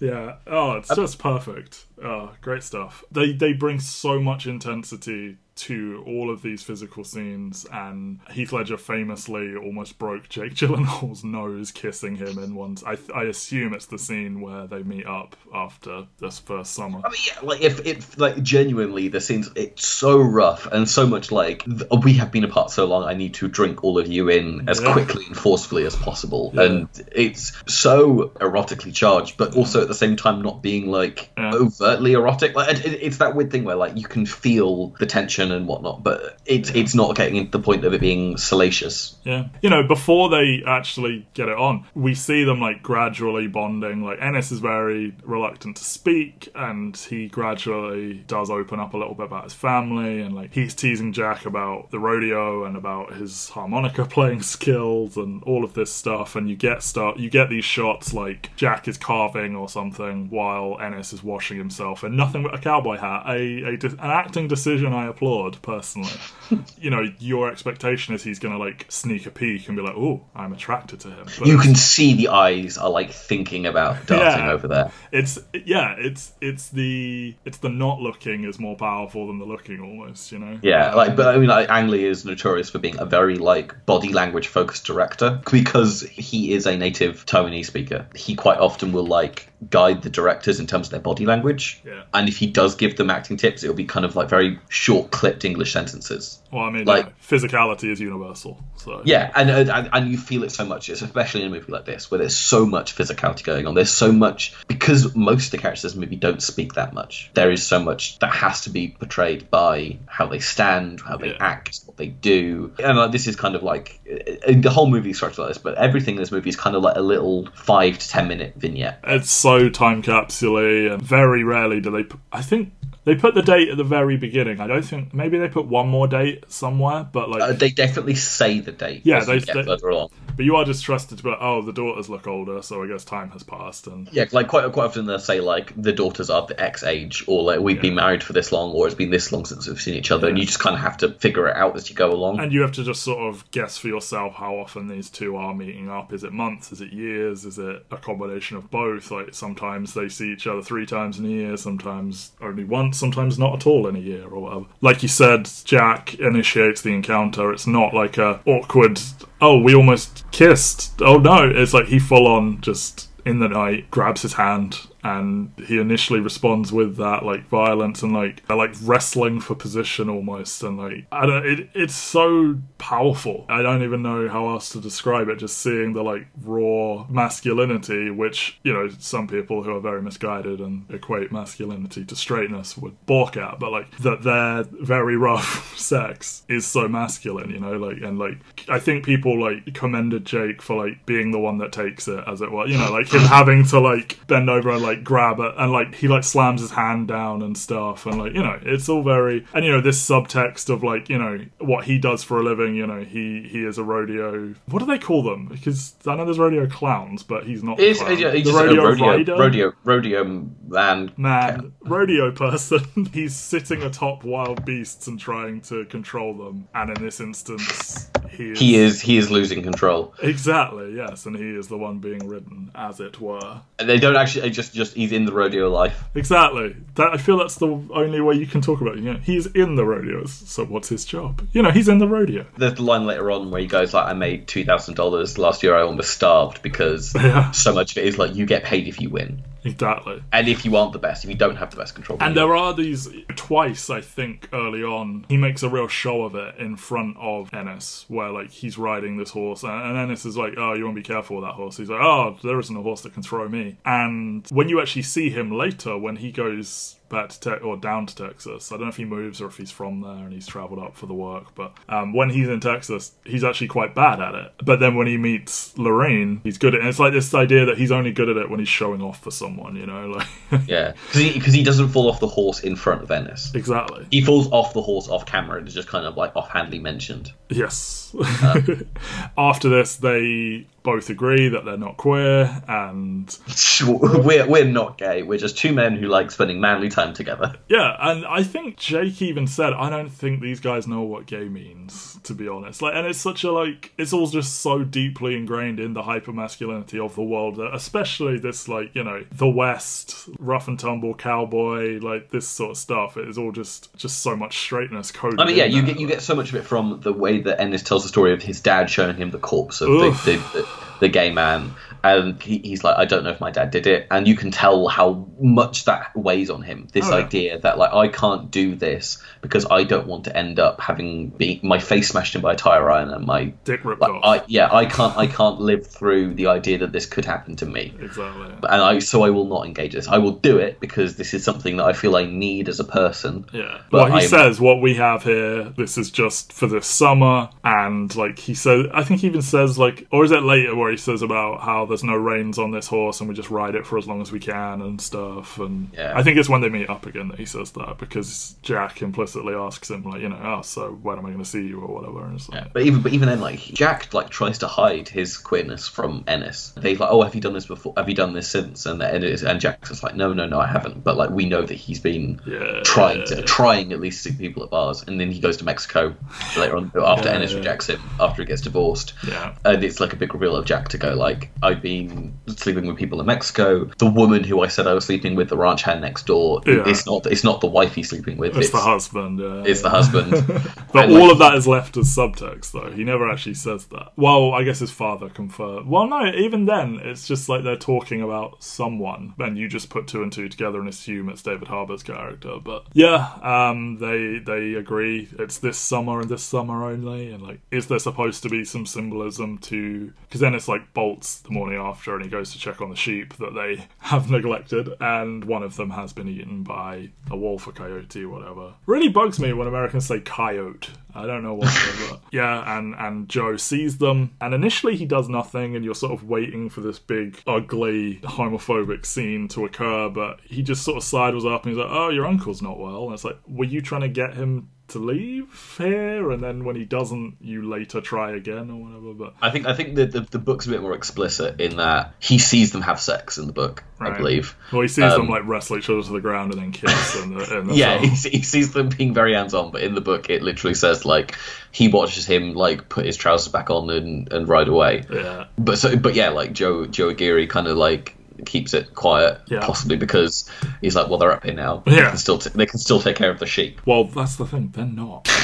Yeah. Oh, it's just perfect. Oh, great stuff. They they bring so much intensity to all of these physical scenes, and Heath Ledger famously almost broke Jake Gyllenhaal's [LAUGHS] nose kissing him in one. I I assume it's the scene where they meet up after this first summer. I mean, yeah, like if if like genuinely the scenes it's so rough and so much like oh, we have been apart so long. I need to drink all of you in as Yeah. quickly and forcefully as possible, Yeah. and it's so erotically charged, but also at the same time not being like overtly erotic. Like it, it- it's that weird thing where like you can feel the tension and whatnot, but it's it's not getting to the point of it being salacious. Yeah. You know, before they actually get it on, we see them like gradually bonding. Like Ennis is very reluctant to speak and he gradually does open up a little bit about his family and like he's teasing Jack about the rodeo and about his harmonica [LAUGHS] playing skills and all of this stuff and you get start you get these shots like Jack is carving or something while Ennis is washing himself and nothing but a cowboy hat. A, a an acting decision I applaud personally. [LAUGHS] you know, your expectation is he's going to like sneak a peek and be like, "Oh, I'm attracted to him." But You can see the eyes are like thinking about [LAUGHS] darting Yeah. over there. It's yeah, it's it's the it's the not looking is more powerful than the looking almost. You know. Yeah, like, but I mean, like, Ang Lee is notorious for being a very like body language focused director because he is a native Taiwanese speaker. He quite often will like guide the directors in terms of their body language. Yeah. And if he does give them acting tips, it'll be kind of like very short clipped English sentences. Well, I mean, Like- yeah, physicality is universal. So Yeah, and, uh, and and you feel it so much, especially in a movie like this where there's so much physicality going on. There's so much because most of the characters in the movie don't speak that much. There is so much that has to be portrayed by how they stand, how they Yeah. act, what they do. And like, this is kind of like uh, the whole movie is structured like this, but everything in this movie is kind of like a little five to ten minute vignette. It's so time capsule and very rarely do they. I think they put the date at the very beginning. I don't think maybe they put one more date somewhere, but like, Uh, they definitely say the date. Yeah, they- they- further along. but you are just trusted to be like, oh, the daughters look older, so I guess time has passed. And Yeah, like quite quite often they'll say like the daughters are the X age, or like we've been married for this long, or it's been this long since we've seen each other, and you just kind of have to figure it out as you go along. and you have to just sort of guess for yourself how often these two are meeting up. Is it months? Is it years? Is it a combination of both? Like sometimes they see each other three times in a year, sometimes only once, sometimes not at all in a year or whatever. Like you said, Jack initiates the encounter. It's not like a awkward. Oh, we almost kissed. Oh no! It's like he full on just in the night grabs his hand and he initially responds with that like violence and like they're like wrestling for position almost and like I don't it, it's so powerful. I don't even know how else to describe it just seeing the like raw masculinity which you know some people who are very misguided and equate masculinity to straightness would balk at but like that their very rough [LAUGHS] sex is so masculine you know like and like I think people like commended Jake for like being the one that takes it as it were you know like him having to like bend over and like grab it and like he like slams his hand down and stuff and like you know it's all very and you know this subtext of like you know what he does for a living you know he he is a rodeo what do they call them because I know there's rodeo clowns but he's not he's, it's, it's the rodeo, a rodeo, rider? rodeo, rodeo man. man, rodeo person. [LAUGHS] He's sitting atop wild beasts and trying to control them. And in this instance, he is, He is he is losing control. exactly yes, and he is the one being ridden, as it were. And they don't actually just just he's in the rodeo life. Exactly. That I feel that's the only way you can talk about it. You know, he's in the rodeos. So what's his job? You know, he's in the rodeo. There's the line later on where he goes like, "I made two thousand dollars last year. I almost starved because [LAUGHS] Yeah. so much of it is like you get paid if you win, Exactly. and if you aren't the best, if you don't have the best control." And there are these twice, I think, early on. He makes a real show of it in front of Ennis, where like he's riding this horse, and, and Ennis is like, "Oh, you want to be careful with that horse." He's like, "Oh, there isn't a horse that can throw me." And when you actually see him later, when he goes back to te- or down to Texas, I don't know if he moves or if he's from there and he's travelled up for the work, but um, when he's in Texas, he's actually quite bad at it. But then when he meets Lorraine, he's good at it. And it's like this idea that he's only good at it when he's showing off for someone, you know, [LAUGHS] like yeah, because he he doesn't fall off the horse in front of Ennis. exactly. He falls off the horse off camera. It's just kind of like offhandedly mentioned. Yes. [LAUGHS] After this, they both agree that they're not queer, and [LAUGHS] we're we're not gay. We're just two men who like spending manly time together. yeah, and I think Jake even said, "I don't think these guys know what gay means." To be honest, like, and it's such a like, it's all just so deeply ingrained in the hyper masculinity of the world that, especially this like, you know, the West, rough and tumble cowboy, like this sort of stuff. It is all just just so much straightness coded. I mean, yeah, you there. get you get so much of it from the way that Ennis tells the story of his dad showing him the corpse of the, the, the, the gay man, and he, he's like, I don't know if my dad did it, and you can tell how much that weighs on him. This Oh, yeah. idea that like I can't do this because I don't want to end up having be, my face smashed in by a tire iron and my dick ripped like off. I yeah I can't I can't live through the idea that this could happen to me. exactly. And I so I will not engage this. I will do it because this is something that I feel I need as a person. Yeah. But what he I'm- says, what we have here, this is just for this summer, and like he says, I think he even says like, or is it later where he says about how the there's no reins on this horse and we just ride it for as long as we can and stuff. And Yeah. I think it's when they meet up again that he says that because Jack implicitly asks him, like, you know, oh, so when am I going to see you or whatever. And it's like, But even but even then, like Jack like tries to hide his queerness from Ennis. They like, oh, have you done this before? Have you done this since? And Ennis and Jack's just like, no, no, no, I haven't. But like we know that he's been Yeah, trying yeah, to yeah. trying at least to see people at bars, and then he goes to Mexico later on after Yeah, Ennis yeah. rejects him after he gets divorced. Yeah. and it's like a big reveal of Jack to go like, I've been sleeping with people in Mexico. The woman who I said I was sleeping with, the ranch hand next door, Yeah. it's not it's not the wife he's sleeping with. it's, the husband. Yeah. It's the husband. [LAUGHS] But And, all like, of that is left as subtext, though. He never actually says that. Well, I guess his father confirmed. Well, no, even then, it's just like they're talking about someone, and you just put two and two together and assume it's David Harbour's character. But yeah, um, they they agree it's this summer and this summer only. And like, is there supposed to be some symbolism to? Because then it's like bolts the morning after, and he goes to check on the sheep that they [LAUGHS] have neglected, and one of them has been eaten by a wolf or coyote, or whatever. Really bugs me when Americans say coyote. I don't know what. [LAUGHS] yeah, and and Joe sees them, and initially he does nothing, and you're sort of waiting for this big, ugly, homophobic scene to occur, but he just sort of sidles up and he's like, "Oh, your uncle's not well," and it's like, "Were you trying to get him?" To leave here, and then when he doesn't, you later try again or whatever. But I think I think the, the the book's a bit more explicit in that he sees them have sex in the book. I believe. well, he sees them Um, like wrestle each other to the ground and then kiss. in the, in [LAUGHS] the Yeah, he, he sees them being very hands on, but in the book it literally says like he watches him like put his trousers back on and, and ride away. yeah. But so but yeah, like Joe Joe Aguirre kind of like keeps it quiet, Yeah. possibly because he's like, well, they're up here now. They can still t- they can still take care of the sheep. Well, that's the thing. They're not. [LAUGHS]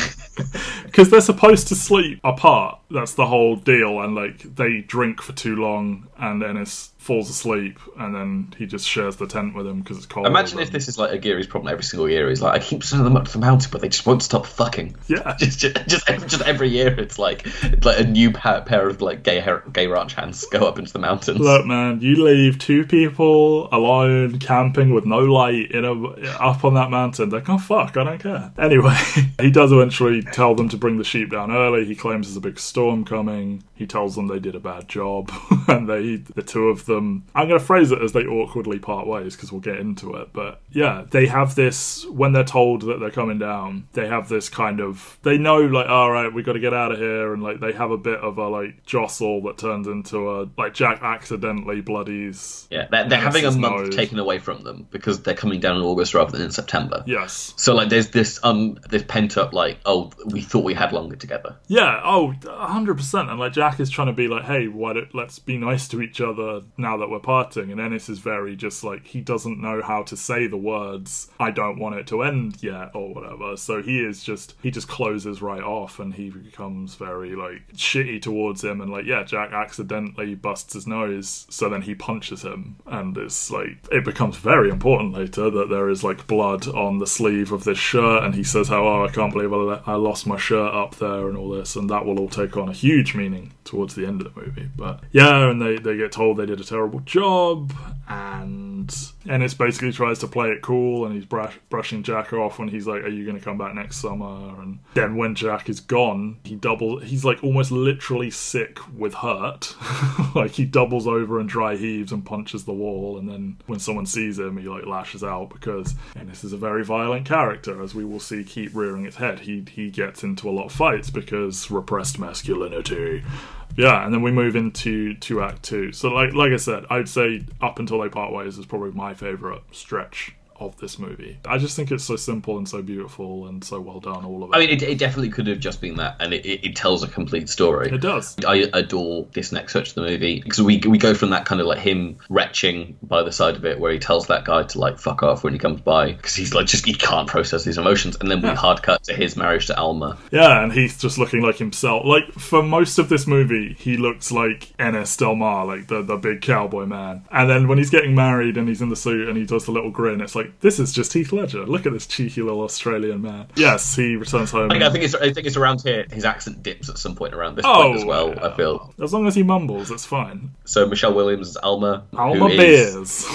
Because they're supposed to sleep apart. That's the whole deal. And, like, they drink for too long, and Ennis falls asleep, and then he just shares the tent with him because it's cold. Imagine if this is like Aguirre's problem every single year. He's like, I keep sending them up to the mountain, but they just won't stop fucking. Yeah. [LAUGHS] just, just, just, every, just every year, it's like it's like a new pa- pair of like gay gay ranch hands go up into the mountains. Look, man, you leave two people alone camping with no light in a up on that mountain. They can fuck. I don't care. Anyway, [LAUGHS] he does eventually tell them to bring the sheep down early. He claims there's a big storm coming. He tells them they did a bad job, [LAUGHS] and they, the two of them. I'm going to phrase it as they awkwardly part ways because we'll get into it. But yeah, they have this when they're told that they're coming down. They have this kind of. They know like, all right, we got to get out of here, and like they have a bit of a like jostle that turns into a like Jack accidentally bloodies. Yeah, they're, they're having a month nose. taken away from them because they're coming down in August rather than in September. Yes. So like, there's this um, this pent up like, oh, we thought we had longer together. Yeah, oh, 100%. And like Jack is trying to be like, hey, why don't, let's be nice to each other now that we're parting. And Ennis is very just like, he doesn't know how to say the words, I don't want it to end yet, or whatever. So he is just, he just closes right off and he becomes very like shitty towards him. And like, yeah, Jack accidentally busts his nose. So then he punches him. And it's like, it becomes very important later that there is like blood on the sleeve of this shirt. And he says, how, oh, I can't believe I, lost my shirt up there and all this. And that will all take on a huge meaning towards the end of the movie. But yeah, and they, they get told they did a terrible job. And Ennis basically tries to play it cool and he's brush, brushing Jack off when he's like, Are you going to come back next summer? And then when Jack is gone, he double he's like almost literally sick with hurt. [LAUGHS] like he doubles over and dry heaves and punches the wall. And then when someone sees him, he like lashes out because Ennis is a very violent character, as we will see keep rearing its head. He, he gets into a lot of fights because repressed masculinity. Yeah, and then we move into to Act Two. So, like like I said, I'd say up until they part ways is probably my favorite stretch of this movie. I just think it's so simple and so beautiful and so well done. All of it. I mean, it, it definitely could have just been that, and it, it, it tells a complete story. it does. I adore this next stretch of the movie because we we go from that kind of like him retching by the side of it, where he tells that guy to like fuck off when he comes by because he's like just he can't process these emotions, and then we hard cut to his marriage to Alma. Yeah, and he's just looking like himself. Like for most of this movie, he looks like Ennis Del Mar, like the the big cowboy man. And then when he's getting married and he's in the suit and he does the little grin, it's like this is just Heath Ledger. Look at this cheeky little Australian man. Yes, he returns home. I think, I think it's I think it's around here. His accent dips at some point around this Oh, point as well. yeah. I feel As long as he mumbles, it's fine. so. Michelle Williams is Alma. Alma Beers.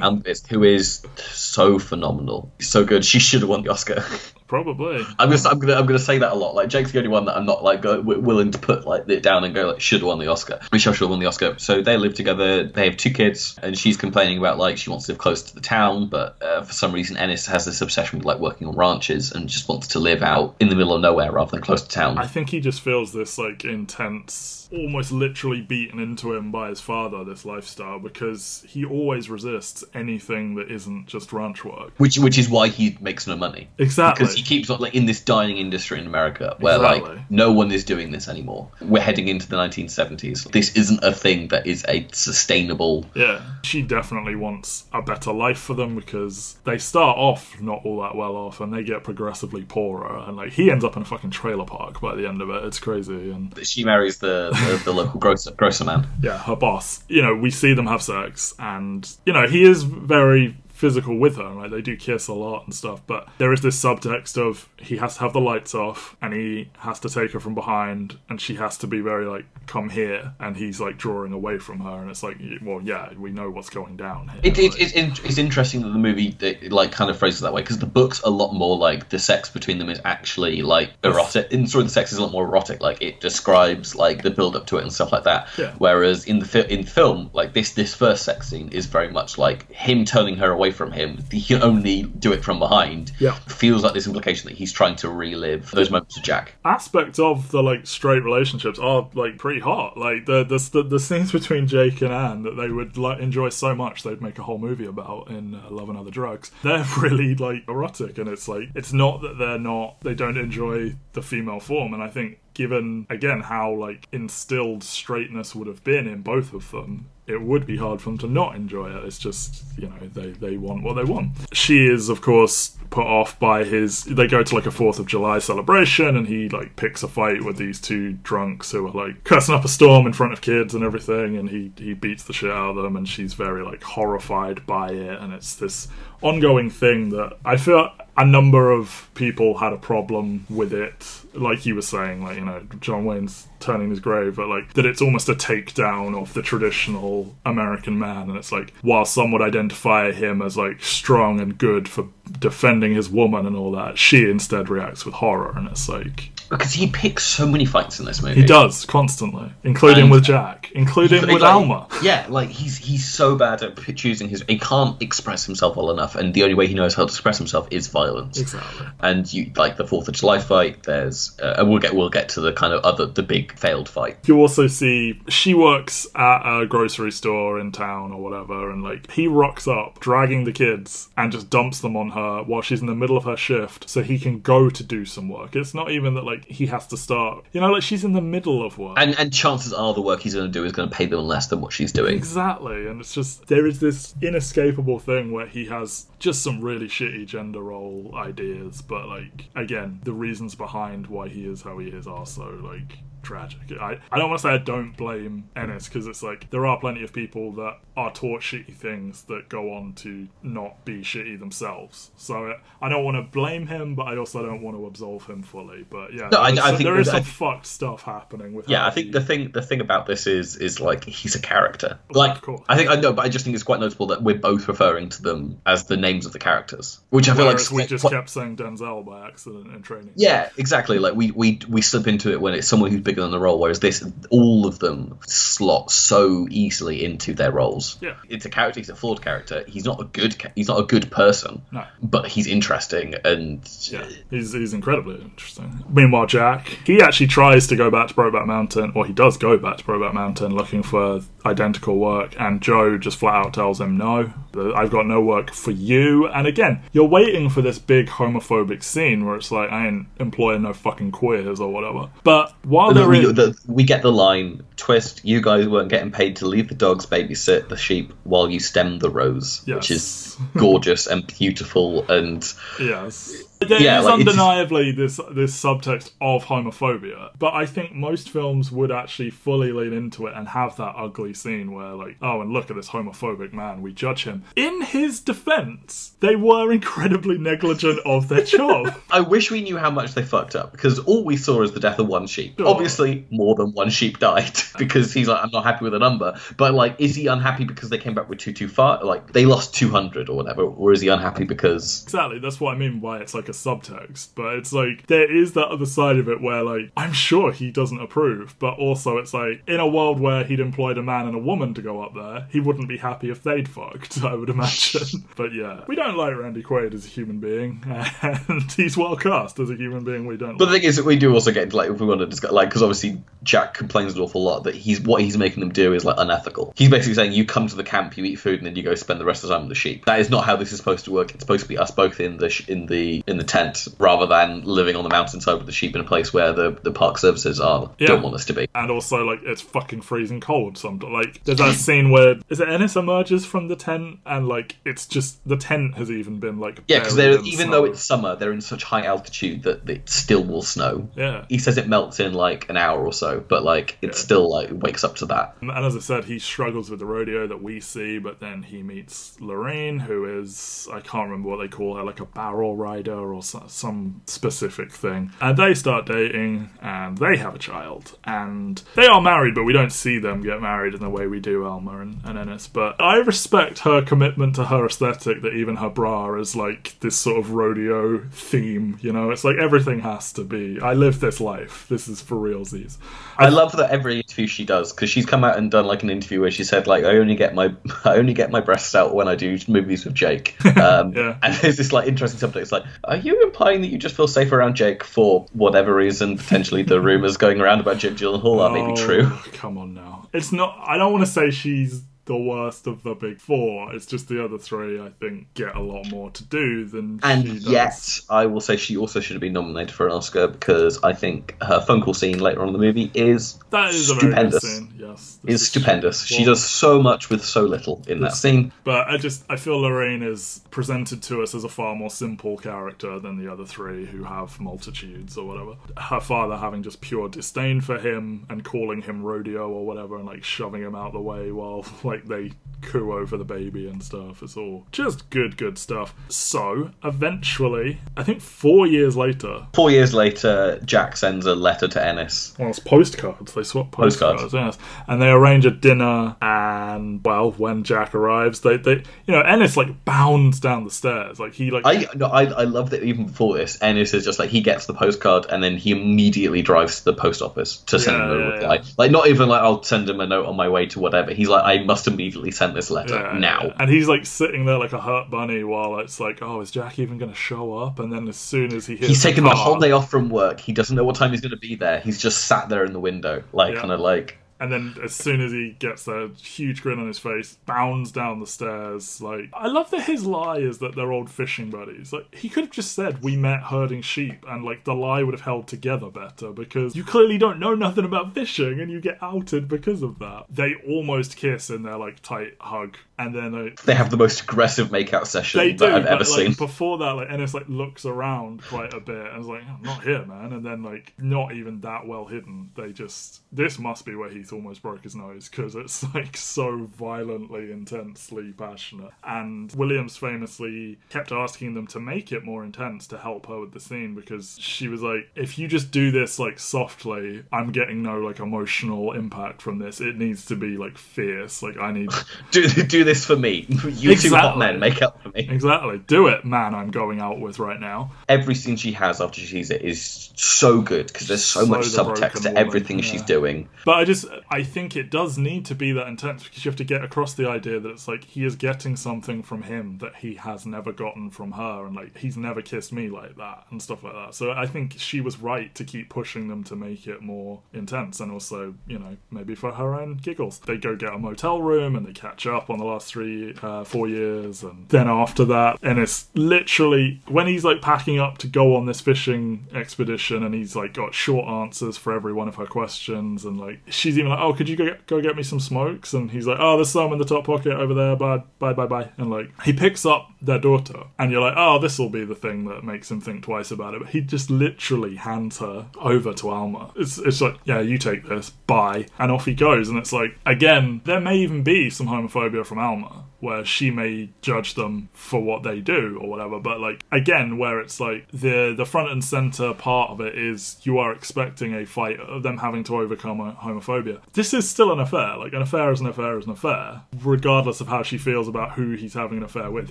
um, is- who is so phenomenal, so good. She should have won the Oscar. [LAUGHS] Probably. I'm gonna, I'm gonna, I'm gonna say that a lot. Like Jake's the only one that I'm not like go, w- willing to put like it down and go like should have won the Oscar. Michelle should have won the Oscar. So they live together. They have two kids, and she's complaining about like she wants to live close to the town, but uh, for some reason Ennis has this obsession with like working on ranches and just wants to live out in the middle of nowhere rather than close to town. I think he just feels this like intense, almost literally beaten into him by his father, this lifestyle, because he always resists anything that isn't just ranch work. which which is why he makes no money. Exactly. Because he keeps on like in this dying industry in America where Exactly. like no one is doing this anymore. We're heading into the 1970s. This isn't a thing that is a sustainable. Yeah, she definitely wants a better life for them because they start off not all that well off and they get progressively poorer. And like he ends up in a fucking trailer park by the end of it. It's crazy. And She marries the the, the local grocer, grocer man. yeah, her boss. You know, we see them have sex, and you know he is very physical with her. Right, they do kiss a lot and stuff. But there is this subtext of he has to have the lights off, and he has to take her from behind, and she has to be very like, "Come here," and he's like drawing away from her, and it's like, well, yeah, we know what's going down here. It, it, Like- it, it, it's interesting that the movie it, like kind of phrases it that way because the book's a lot more like the sex between them is actually like erotic. In sort of the sex is a lot more erotic. Like it describes like the build up to it and stuff like that. Yeah. Whereas in the fi- in film, like this this first sex scene is very much like him turning her away from him. He can only do it from behind. Yeah. Feels like this implication that he's trying to relive those moments with Jack. aspects of the like straight relationships are like pretty hot. Like the the the, the scenes between Jake and Anne that they would like enjoy so much they'd make a whole movie about in uh, Love and Other Drugs. [LAUGHS] They're really like erotic, and it's like it's not that they're not they don't enjoy the female form, and I think given again how like instilled straightness would have been in both of them it would be hard for them to not enjoy it. It's just you know they they want what they want. She is of course put off by his they go to like a fourth of july celebration and he like picks a fight with these two drunks who are like cursing up a storm in front of kids and everything and he he beats the shit out of them and she's very like horrified by it. And it's this ongoing thing that i feel a number of people had a problem with it. Like you were saying like you know john wayne's turning his grave but like that it's almost a takedown of the traditional american man and it's like while some would identify him as like strong and good for defending his woman and all that she instead reacts with horror and it's like Because he picks so many fights in this movie. he does constantly including And- with jack including Like- with alma Yeah, like he's he's so bad at choosing his. He can't express himself well enough, and the only way he knows how to express himself is violence. exactly And you like the Fourth of July fight. There's, uh, and we'll get we'll get to the kind of other the big failed fight. you also see she works at a grocery store in town or whatever and like he rocks up dragging the kids and just dumps them on her while she's in the middle of her shift so he can go to do some work it's not even that like he has to start you know like she's in the middle of work And and chances are the work he's going to do is going to pay them less than what she's doing. Exactly, and it's just there is this inescapable thing where he has just some really shitty gender role ideas, but like again, the reasons behind why he is how he is are so like tragic. I, I don't want to say I don't blame Ennis because it's like there are plenty of people that are taught shitty things that go on to not be shitty themselves. So uh, I don't want to blame him, but I also don't want to absolve him fully. But yeah, No, I- I think there is some fucked stuff happening with. Yeah, I think he- the thing the thing about this is is like he's a character. Like. I think I know, but I just think it's quite notable that we're both referring to them as the names of the characters, which I feel Whereas like we just kept saying Denzel by accident in training. Yeah, exactly. Like we, we we slip into it when it's someone who's bigger than the role, whereas this all of them slot so easily into their roles. Yeah. it's a character. He's a flawed character. He's not a good. He's not a good person. No. but he's interesting and Yeah, he's, he's incredibly interesting. Meanwhile, Jack, he actually tries to go back to Brokeback Mountain, or he does go back to Brokeback Mountain looking for identical work, and Joe just flat out tells him, no, I've got no work for you. And again, you're waiting for this big homophobic scene where it's like, I ain't employing no fucking queers or whatever. But while they're we, in... the, we get the line twist. You guys weren't getting paid to leave the dogs babysit the sheep while you stem the rose, which is [LAUGHS] gorgeous and beautiful and Yes. There Yeah, is like, undeniably this this subtext of homophobia, but I think most films would actually fully lean into it and have that ugly scene where, like, oh, and look at this homophobic man, we judge him. In his defense, they were incredibly negligent of their job. [LAUGHS] I wish we knew how much they fucked up because all we saw is the death of one sheep. Sure. Obviously, more than one sheep died [LAUGHS] because he's like, I'm not happy with the number. But like, is he unhappy because they came back with two too far? Like they lost two hundred or whatever, or is he unhappy because? exactly, that's what I mean by it's like a a subtext, but it's like there is that other side of it where like I'm sure he doesn't approve, but also it's like in a world where he'd employed a man and a woman to go up there, he wouldn't be happy if they'd fucked, [LAUGHS] I would imagine. [LAUGHS] but yeah, we don't like Randy Quaid as a human being, [LAUGHS] and he's well cast as a human being we don't But the thing is, that we do also get into like if we want to discuss like because obviously Jack complains an awful lot that he's what he's making them do is like unethical. He's basically saying you come to the camp, you eat food, and then you go spend the rest of the time with the sheep. That is not how this is supposed to work. It's supposed to be us both in the sh- in the in the tent rather than living on the mountainside with the sheep in a place where the, the park services are Yeah. don't want us to be. And also, like, it's fucking freezing cold. Some like, there's [LAUGHS] that scene where is it Ennis emerges from the tent, and like, it's just the tent has even been like Yeah, because they're even snow. though it's summer, they're in such high altitude that it still will snow. yeah. He says it melts in like an hour or so, but like it still like wakes up to that. And as I said, he struggles with the rodeo that we see, but then he meets Lorraine, who is, I can't remember what they call her, like a barrel rider or so, some specific thing. And they start dating, and they have a child. And they are married, but we don't see them get married in the way we do Alma and, and Ennis. But I respect her commitment to her aesthetic, that even her bra is like this sort of rodeo theme, you know? It's like everything has to be. I live this life. This is for realsies. I love that every interview she does because she's come out and done like an interview where she said like I only get my [LAUGHS] I only get my breasts out when I do movies with Jake. [LAUGHS] Um, Yeah. And there's this like interesting subject. It's like, are you implying that you just feel safe around Jake for whatever reason? Potentially the [LAUGHS] rumors going around about Jake Gyllenhaal are maybe Oh, true. Come on now. It's not. I don't want to say she's the worst of the big four. It's just the other three. I think get a lot more to do than And she does. yet, I will say she also should have been nominated for an Oscar because I think her phone call scene later on in the movie is that is a very good stupendous. scene. Yes, is stupendous. She well, does so much with so little in that scene. But I just I feel Lorraine is presented to us as a far more simple character than the other three who have multitudes or whatever. Her father having just pure disdain for him and calling him rodeo or whatever and like shoving him out the way while like they coo over the baby and stuff. It's all just good, good stuff. So eventually, I think four years later, Four years later, Jack sends a letter to Ennis. well, it's postcards. They swap postcards, Postcards. yes. And they arrange a dinner. And well, when Jack arrives, they, they, you know, Ennis like bounds down the stairs, like he like I no, I, I love that even before this, Ennis is just like he gets the postcard and then he immediately drives to the post office to send Yeah, him a yeah, reply. yeah. Like not even like I'll send him a note on my way to whatever. He's like I must immediately send this letter Yeah, now. yeah. And he's like sitting there like a hurt bunny while it's like, oh, is Jack even going to show up? And then as soon as he hits, He's taken the the whole day off from work. He doesn't know what time he's going to be there. He's just sat there in the window, like Yeah. kind of like And then as soon as he gets there, huge grin on his face, bounds down the stairs. Like I love that his lie is that they're old fishing buddies. Like he could have just said we met herding sheep, and like the lie would have held together better because you clearly don't know nothing about fishing, and you get outed because of that. They almost kiss in their like tight hug, and then they they have the most aggressive makeout session they that do, I've but ever like seen. before that, like Ennis like looks around quite a bit and is like, "I'm not here, man." And then like not even that well hidden. They just this must be where Almost broke his nose because it's [LAUGHS] like so violently, intensely passionate. And Williams famously kept asking them to make it more intense to help her with the scene because she was like, "If you just do this like softly, I'm getting no like emotional impact from this. It needs to be like fierce. Like I need." [LAUGHS] do do this for me. [LAUGHS] You two hot Exactly. men, make up for me. Exactly. Do it, man. I'm going out with right now. Every scene she has after she sees it is so good because there's so, So much the subtext to everything yeah. she's doing. But I just, I think it does need to be that intense because you have to get across the idea that it's like he is getting something from him that he has never gotten from her, and like he's never kissed me like that and stuff like that. So I think she was right to keep pushing them to make it more intense, and also, you know, maybe for her own giggles. They go get a motel room and they catch up on the last three, uh, four years, and then after that, and it's literally when he's like packing up to go on this fishing expedition, and he's like got short answers for every one of her questions, and like she's like, "Oh, could you go get, go get me some smokes?" And he's like, "Oh, there's some in the top pocket over there. Bye, bye, bye, bye." And like he picks up their daughter, and you're like, "Oh, this will be the thing that makes him think twice about it." But he just literally hands her over to Alma. It's it's like, "Yeah, you take this. Bye," and off he goes. And it's like, again, there may even be some homophobia from Alma. Where she may judge them for what they do or whatever. But like again, where it's like the the front and center part of it is you are expecting a fight of them having to overcome a homophobia. This is still an affair. Like an affair is an affair is an affair, regardless of how she feels about who he's having an affair with.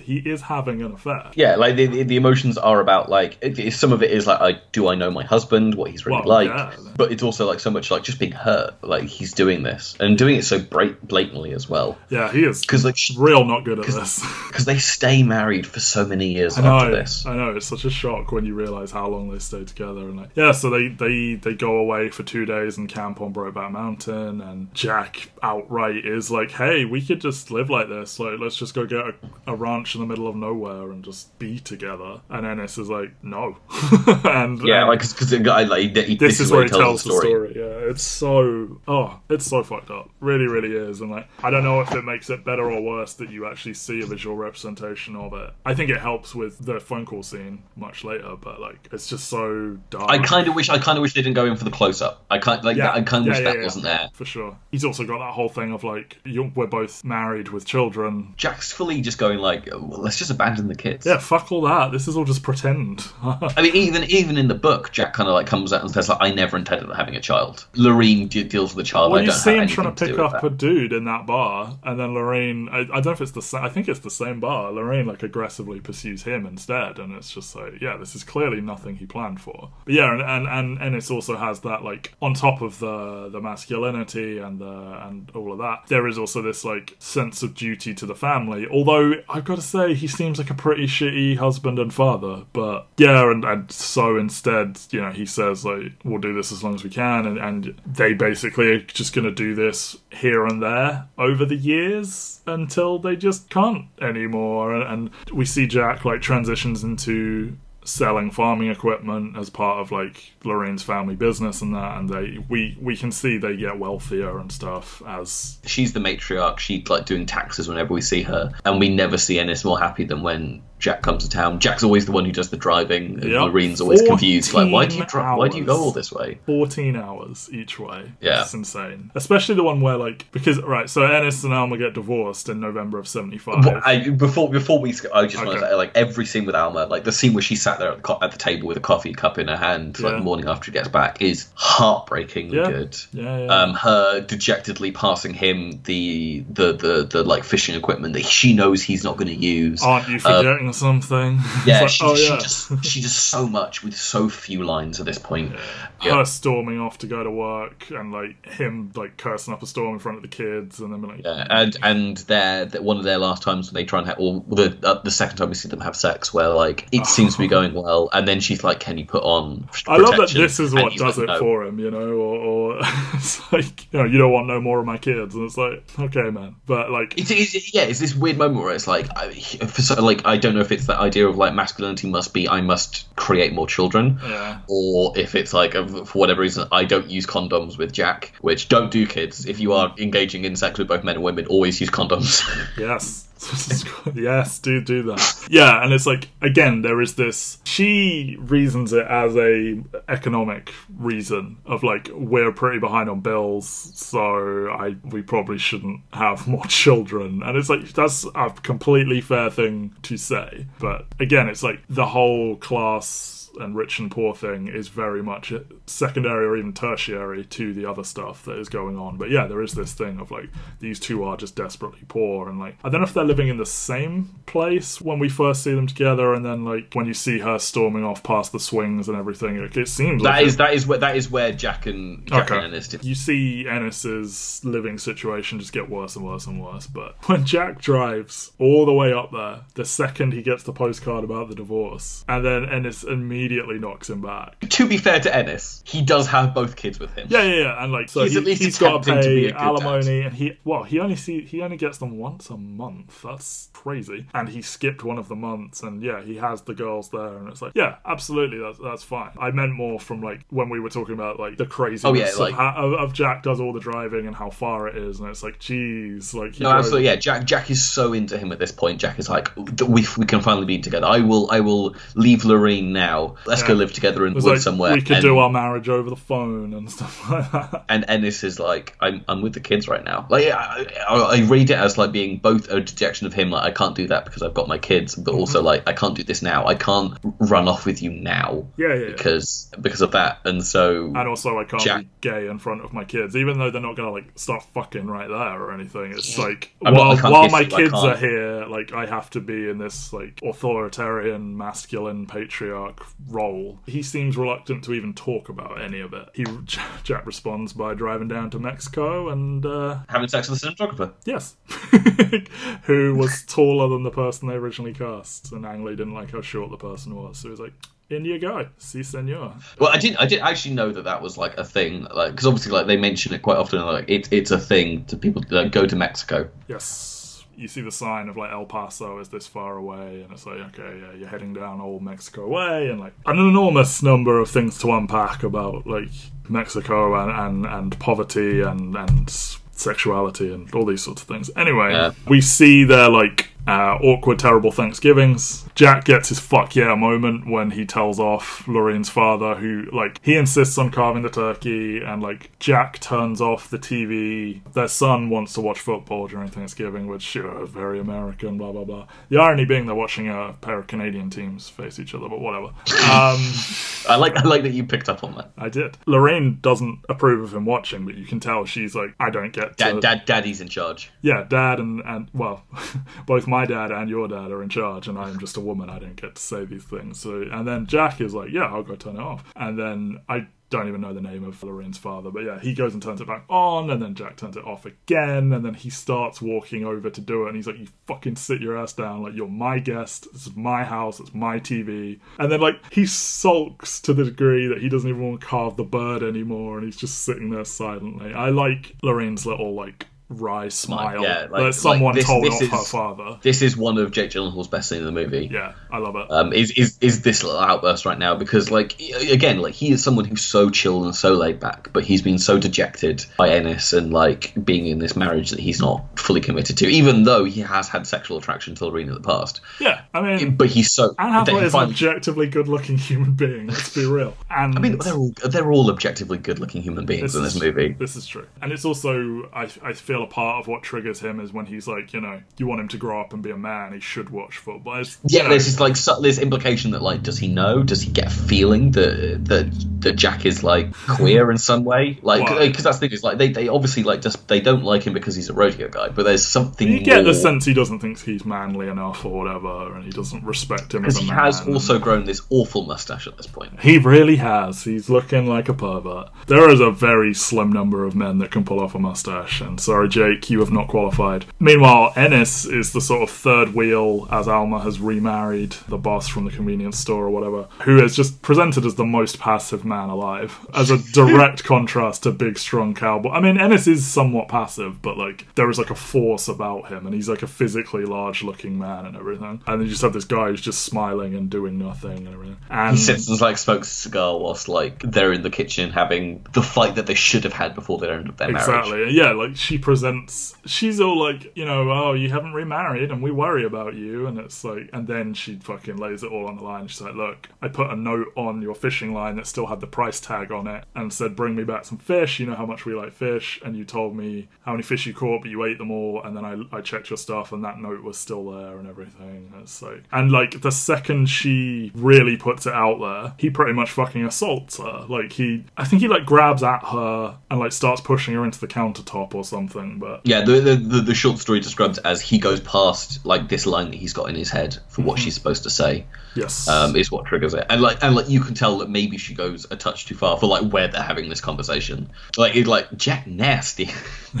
He is having an affair. Yeah, like the, the the emotions are about like it, some of it is like I do I know my husband, what he's really Well, like, yeah. but it's also like so much like just being hurt, like he's doing this and doing it so bra- blatantly as well. Yeah, he is because like, she- not good at this. [LAUGHS] Because they stay married for so many years I after know, this. I know. It's such a shock when you realize how long they stay together. And like, yeah, so they they they go away for two days and camp on Brokeback Mountain. And Jack outright is like, "Hey, we could just live like this. Like, let's just go get a, a ranch in the middle of nowhere and just be together." And Ennis is like, "No." [LAUGHS] and Yeah, um, like because the guy like he, this, is where he tells the the story. Yeah, it's so oh, it's so fucked up. Really, really is. And like, I don't know if it makes it better or worse that you actually see a visual representation of it. I think it helps with the phone call scene much later, but like, it's just so dark. I kind of wish I kind of wish they didn't go in for the close up. I kind like Yeah. that, I kind of Yeah, wish yeah, that wasn't there. for sure. He's also got that whole thing of like, we're both married with children. Jack's fully just going like, well, let's just abandon the kids. Yeah, fuck all that. This is all just pretend. [LAUGHS] I mean, even even in the book, Jack kind of like comes out and says like, "I never intended on having a child." Lorene de- deals with the child. Well, I you see him trying to pick with up a dude in that bar, and then Lorraine. I, I don't it's the same. I think it's the same bar. Lorraine like aggressively pursues him instead, and it's just like, yeah, this is clearly nothing he planned for. But yeah, and and and Ennis also has that like on top of the the masculinity and the and all of that. There is also this like sense of duty to the family. Although I've got to say, he seems like a pretty shitty husband and father. But yeah, and and so instead, you know, he says like, we'll do this as long as we can, and and they basically are just going to do this here and there over the years until they just can't anymore. And, and we see Jack like transitions into selling farming equipment as part of like Lorraine's family business and that and they we we can see they get wealthier and stuff as She's the matriarch. She's like doing taxes whenever we see her, and we never see Ennis more happy than when Jack comes to town. Jack's always the one who does the driving. Yep. Lorene's always confused. Like, why do you 14 drive? Why do you go all this way? 14 hours each way. Yeah. It's insane. Especially the one where, like, because, right, so Ennis and Alma get divorced in November of 75. Well, I, before before we, I just want Okay. to say, like every scene with Alma, like the scene where she sat there at the, co- at the table with a coffee cup in her hand, like Yeah. the morning after she gets back, is heartbreakingly Yeah. good. Yeah, yeah. Um, her dejectedly passing him the the the, the like fishing equipment that she knows he's not going to use. Aren't you forgetting something? [LAUGHS] Yeah, like, she, oh, she yeah. just [LAUGHS] she does so much with so few lines at this point. Her Yeah. storming off to go to work and, like, him, like, cursing up a storm in front of the kids and then like, Yeah, and and their one of their last times when they try and have, or the uh, the second time we see them have sex, where like it [LAUGHS] seems to be going well, and then she's like, "Can you put on?" I love that this is what does like, it "No." for him, you know, or, or it's like, you know, you don't want no more of my kids, and it's like, okay, man, but like, It's, it's, yeah, it's this weird moment where it's like, I, for, so- like I don't know if it's that idea of like masculinity must be I must create more children, yeah, or if it's like for whatever reason I don't use condoms with Jack, which don't do kids. If you are engaging in sex with both men and women, always use condoms. [LAUGHS] Yes. [LAUGHS] yes, do do that. Yeah, and it's like again, there is this. She reasons it as a economic reason of like we're pretty behind on bills, so I we probably shouldn't have [LAUGHS] more children. And it's like that's a completely fair thing to say, but again, it's like the whole class and rich and poor thing is very much secondary or even tertiary to the other stuff that is going on. But yeah, there is this thing of like these two are just desperately poor, and like I don't know if they're living in the same place when we first see them together, and then like when you see her storming off past the swings and everything, it, it seems that like is that is where that is where Jack and Jack Okay. and Ennis did. you see Ennis's living situation just get worse and worse and worse. But [LAUGHS] when Jack drives all the way up there, the second he gets the postcard about the divorce, and then Ennis immediately knocks him back. To be fair to Ennis, he does have both kids with him. Yeah, yeah, yeah, and like so He's he, at least he's got to attempting to be pay alimony, and he well, he only see he only gets them once a month. That's crazy, and he skipped one of the months, and yeah, he has the girls there, and it's like yeah, absolutely, that's that's fine. I meant more from like when we were talking about like the craziness Oh, yeah, like- of, how, of, Jack does all the driving and how far it is, and it's like geez, like No, drove- absolutely. Yeah, Jack. Jack is so into him at this point. Jack is like, we, we can finally be together. I will. I will leave Lorraine now now. Let's go live together in was woods like somewhere. we could and, do our marriage over the phone and stuff [LAUGHS] like that. and Ennis is like, I'm I'm with the kids right now. Like I, I, I read it as like being both a dejection of him, like I can't do that because I've got my kids, but also Mm-hmm. like I can't do this now. I can't run off with you now. Yeah, yeah, yeah. Because because of that, and so And also, I can't Jack- be gay in front of my kids, even though they're not gonna like start fucking right there or anything. It's like I'm while can't while my you, kids are here, like I have to be in this like authoritarian, masculine patriarch role. He seems reluctant to even talk about any of it. He [LAUGHS] Jack responds by driving down to Mexico and uh, having sex with a cinematographer. yes, [LAUGHS] who was [LAUGHS] taller than the person they originally cast, and Ang Lee didn't like how short the person was, so he was like. In you go, si senor. Well, I did. I did actually know that that was like a thing, like because obviously, like they mention it quite often. Like it, it's a thing to people go to Mexico. Yes. You see the sign of like El Paso is this far away, and it's like, okay, yeah, you're heading down old Mexico way, and like an enormous number of things to unpack about like Mexico and, and, and poverty and, and sexuality and all these sorts of things. Anyway, Yeah. we see their like uh, awkward, terrible Thanksgivings. Jack gets his fuck yeah moment when he tells off Lorraine's father, who like he insists on carving the turkey, and like Jack turns off the TV. Their son wants to watch football during Thanksgiving, which sure is very American. Blah blah blah. The irony being they're watching a pair of Canadian teams face each other, but whatever. Um, [LAUGHS] I like. I like that you picked up on that. I did. Lorraine doesn't approve of him watching, but you can tell she's like, I don't get to Dad, dad, daddy's in charge. yeah, dad and, and well, [LAUGHS] both my dad and your dad are in charge, and I am just a woman. I don't get to say these things. So, and then Jack is like, yeah, I'll go turn it off. And then I don't even know the name of Lorraine's father, but yeah, he goes and turns it back on, and then Jack turns it off again, and then he starts walking over to do it, and he's like, you fucking sit your ass down, like you're my guest, this is my house, it's my TV, and then like he sulks to the degree that he doesn't even want to carve the bird anymore, and he's just sitting there silently. I like Lorraine's little like wry smile yeah, like- that like someone this- told this off is- her father. This is one of Jake Gyllenhaal's best scenes in the movie. Yeah, I love it. Um, is, is is this little outburst right now because like again like he is someone who's so chill and so laid back but he's been so dejected by Ennis and like being in this marriage that he's not fully committed to even though he has had sexual attraction to Lorena in the past yeah, I mean, but he's so Anne Hathaway is an objectively good-looking human being. Let's be real. And [LAUGHS] I mean they're all they're all objectively good looking human beings in this is- movie This is true, and it's also I, I feel part of what triggers him is when he's like, you know, you want him to grow up and be a man. He should watch football. It's, you Yeah, know, there's this like su- there's implication that like does he know? Does he get a feeling that that that Jack is like queer in some way? Like because that's the thing is like they, they obviously like just they don't like him because he's a rodeo guy, but there's something you get the sense he doesn't think he's manly enough or whatever, and he doesn't respect him as a he man. has also grown this awful mustache at this point. He really has. He's looking like a pervert. There is a very slim number of men that can pull off a mustache, and sorry, Jake, you have not qualified. Meanwhile, Ennis is the sort of third wheel as Alma has remarried the boss from the convenience store or whatever, who is just presented as the most passive man alive, as a [LAUGHS] direct contrast to big, strong cowboy. I mean, Ennis is somewhat passive, but like there is like a force about him, and he's like a physically large-looking man and everything. And then you just have this guy who's just smiling and doing nothing and everything. And He sits and like smokes a cigar whilst like they're in the kitchen having the fight that they should have had before they ended their marriage. Exactly. Yeah, like she presents she's all like, you know, oh, you haven't remarried and we worry about you and it's like and then she fucking lays it all on the line. She's like, Look, I put a note on your fishing line that still had the price tag on it and said, Bring me back some fish, you know how much we like fish, and you told me how many fish you caught, but you ate them all, and then I, I checked your stuff and that note was still there and everything. and It's like and like the second she really puts it out there, he pretty much fucking assaults her. Like he I think he like grabs at her and like starts pushing her into the countertop or something, but Yeah, the, the the the short story describes as he goes past like this line that he's got in his head for what she's supposed to say. yes. um, is what triggers it, and like and like you can tell that maybe she goes a touch too far for like where they're having this conversation. Like it's like Jack Nasty [LAUGHS]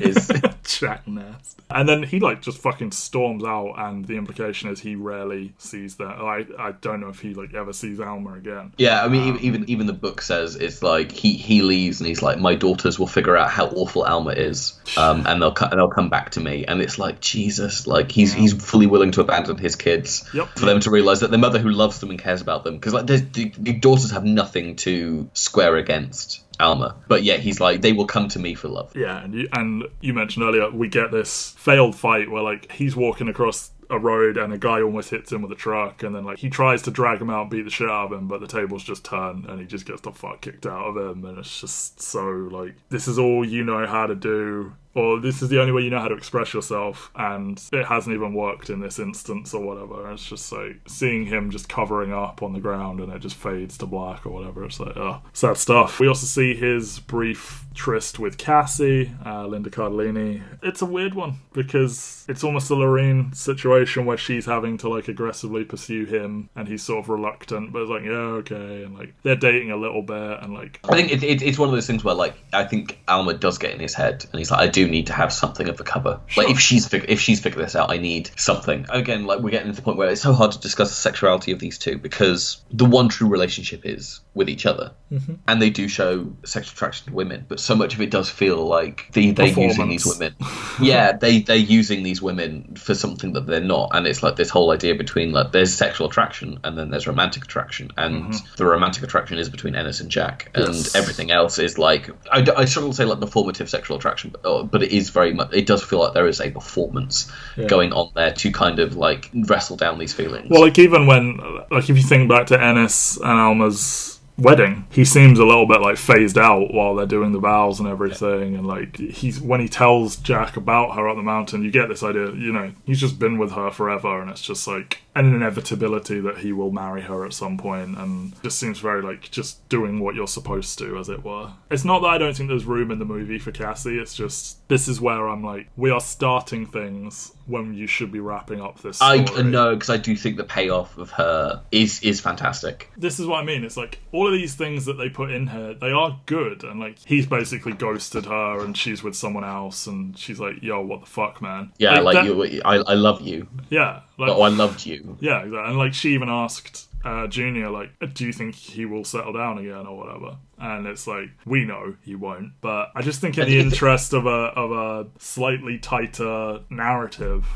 is [LAUGHS] Jack Nast. And then he like just fucking storms out, and the implication is he rarely sees that. I I don't know if he like ever sees Alma again. yeah. I mean even, even even the book says it's like he he leaves and he's like my daughters will figure out how awful Alma is, um, and they'll and they'll come back to me, and it's like Jesus, like he's he's fully willing to abandon his kids Yep. for them to realize that their mother who loves them and cares about them because like the, the daughters have nothing to square against Alma, but yet he's like they will come to me for love. Yeah, and you, and you mentioned earlier we get this failed fight where like he's walking across a road and a guy almost hits him with a truck and then like he tries to drag him out, beat the shit out of him, but the tables just turn and he just gets the fuck kicked out of him and it's just so like this is all you know how to do or this is the only way you know how to express yourself and it hasn't even worked in this instance or whatever. It's just like seeing him just covering up on the ground and it just fades to black or whatever it's like oh sad stuff. We also see his brief tryst with cassie uh, linda cardellini. It's a weird one because it's almost a lorraine situation where she's having to like aggressively pursue him and he's sort of reluctant but it's like yeah okay and like they're dating a little bit and like I think it, it, it's one of those things where, like, I think Alma does get in his head, and he's like, I do need to have something of the cover. Like, if she's fig- if she's figured this out, I need something. Again, like, we're getting to the point where it's so hard to discuss the sexuality of these two because the one true relationship is with each other, Mm-hmm. and they do show sexual attraction to women, but so much of it does feel like they, they're using these women. [LAUGHS] yeah, they they're using these women for something that they're not, and it's like this whole idea between like there's sexual attraction and then there's romantic attraction, and the romantic attraction is between Ennis and Jack, and Mm-hmm. Yes. everything else is like I, I struggle to say like performative sexual attraction, but, uh, but it is very much it does feel like there is a performance going on there to kind of like wrestle down these feelings. Well, like even when, like if you think back to Ennis and Alma's wedding, he seems a little bit like phased out while they're doing the vows and everything, and like he's when he tells Jack about her up the mountain, you get this idea, you know, he's just been with her forever, and it's just like an inevitability that he will marry her at some point, and just seems very like just doing what you're supposed to, as it were. It's not that I don't think there's room in the movie for Cassie. It's just this is where I'm like, we are starting things when you should be wrapping up this. I story. know because I do think the payoff of her is is fantastic. this is what I mean. It's like all of these things that they put in her, they are good. And like he's basically ghosted her, and she's with someone else, and she's like, "Yo, what the fuck, man?" Yeah, like, that- you, I, I love you. Yeah, like Oh, I loved you. yeah, exactly. And like she even asked uh, Junior, like, "Do you think he will settle down again or whatever?" And it's like we know he won't, but I just think in the interest of a of a slightly tighter narrative.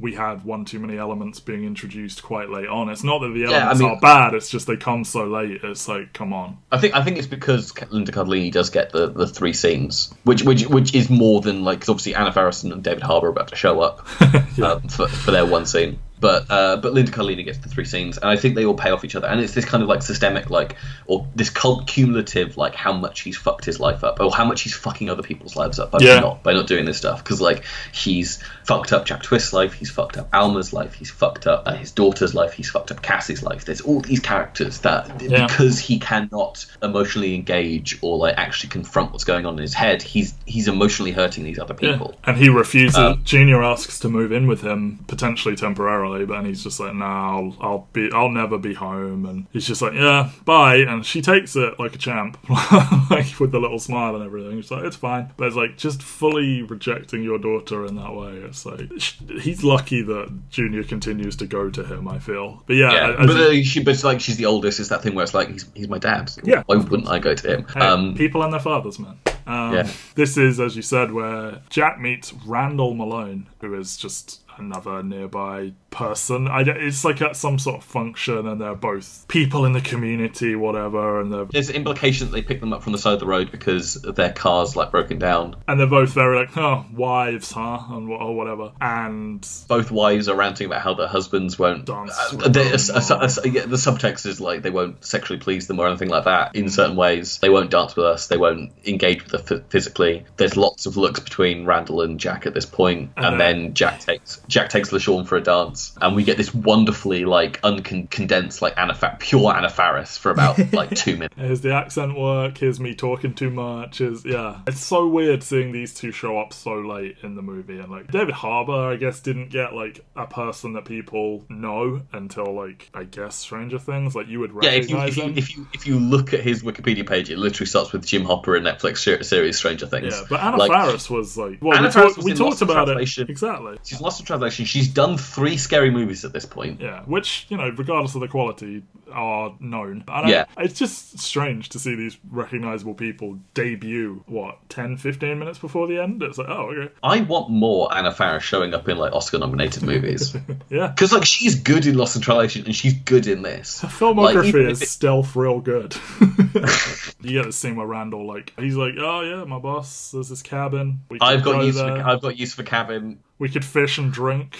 We had one too many elements being introduced quite late on. It's not that the I elements mean- are bad; it's just they come so late. It's like, come on. I think I think it's because Linda Cardellini does get the, the three scenes, which which which is more than like 'cause obviously Anna Faris and David Harbour are about to show up [LAUGHS] um, for for their one scene. But uh, but Linda Cardellini gets the three scenes, and I think they all pay off each other. And it's this kind of like systemic, like or this cult cumulative, like how much he's fucked his life up, or how much he's fucking other people's lives up by Yeah. not by not doing this stuff. Because like he's fucked up Jack Twist's life, he's fucked up Alma's life, he's fucked up uh, his daughter's life, he's fucked up Cassie's life. There's all these characters that Yeah. because he cannot emotionally engage or like actually confront what's going on in his head, he's he's emotionally hurting these other people. And he refuses. Um, Junior asks to move in with him potentially temporarily, but and he's just like, "Nah, I'll, I'll be, I'll never be home." And he's just like, "Yeah, bye." And she takes it like a champ, [LAUGHS] like with the little smile and everything. She's like, "It's fine," but it's like just fully rejecting your daughter in that way. It's like he's lucky that Junior continues to go to him. I feel, but yeah, Yeah, but, uh, she, but it's like she's the oldest. It's that thing where it's like he's, he's my dad. Yeah. why wouldn't I go to him? Hey, Um, people and their fathers, man. Um, Yeah. This is, as you said, where Jack meets Randall Malone, who is just another nearby person. I, it's like at some sort of function, and they're both people in the community, whatever, and they're there's implications they pick them up from the side of the road because their car's like broken down. and they're both very like, oh, wives, huh, and or whatever. And Both wives are ranting about how their husbands won't. Dance Uh, with the, them a- a- a- yeah, the subtext is like they won't sexually please them or anything like that. In certain ways, they won't dance with us. They won't engage with us ph- physically. There's lots of looks between Randall and Jack at this point, and, And then Jack takes Jack takes LaShawn for a dance, and we get this wonderfully like uncondensed like Anna Fa- pure Anna Faris for about [LAUGHS] like two minutes. [LAUGHS] Here's the accent work. Here's me talking too much. Is yeah, it's so weird seeing these two show up so late in the movie. And like David Harbour, I guess didn't get like a person that people know until like I guess Stranger Things. Like you would Yeah, if you, recognize if you if you if you look at his Wikipedia page, it literally starts with Jim Hopper in Netflix series Stranger Things. yeah, but Anna Like, Faris was like, well, Anna we, talk- was we in talked Lost about it exactly. She's lost in She's done three scary movies at this point. Yeah, which you know, regardless of the quality, are known. I don't, Yeah. it's just strange to see these recognizable people debut. What 10, 15 minutes before the end? It's like, oh, okay, I want more Anna Faris showing up in like Oscar-nominated movies [LAUGHS] yeah. because like she's good in Lost in Translation and she's good in this. filmography Like, is it- stealth real good. [LAUGHS] [LAUGHS] you get the scene where Randall, like, he's like, "Oh yeah, my boss, there's this cabin. I've got go use there." for I've got use for cabin. we could fish and drink.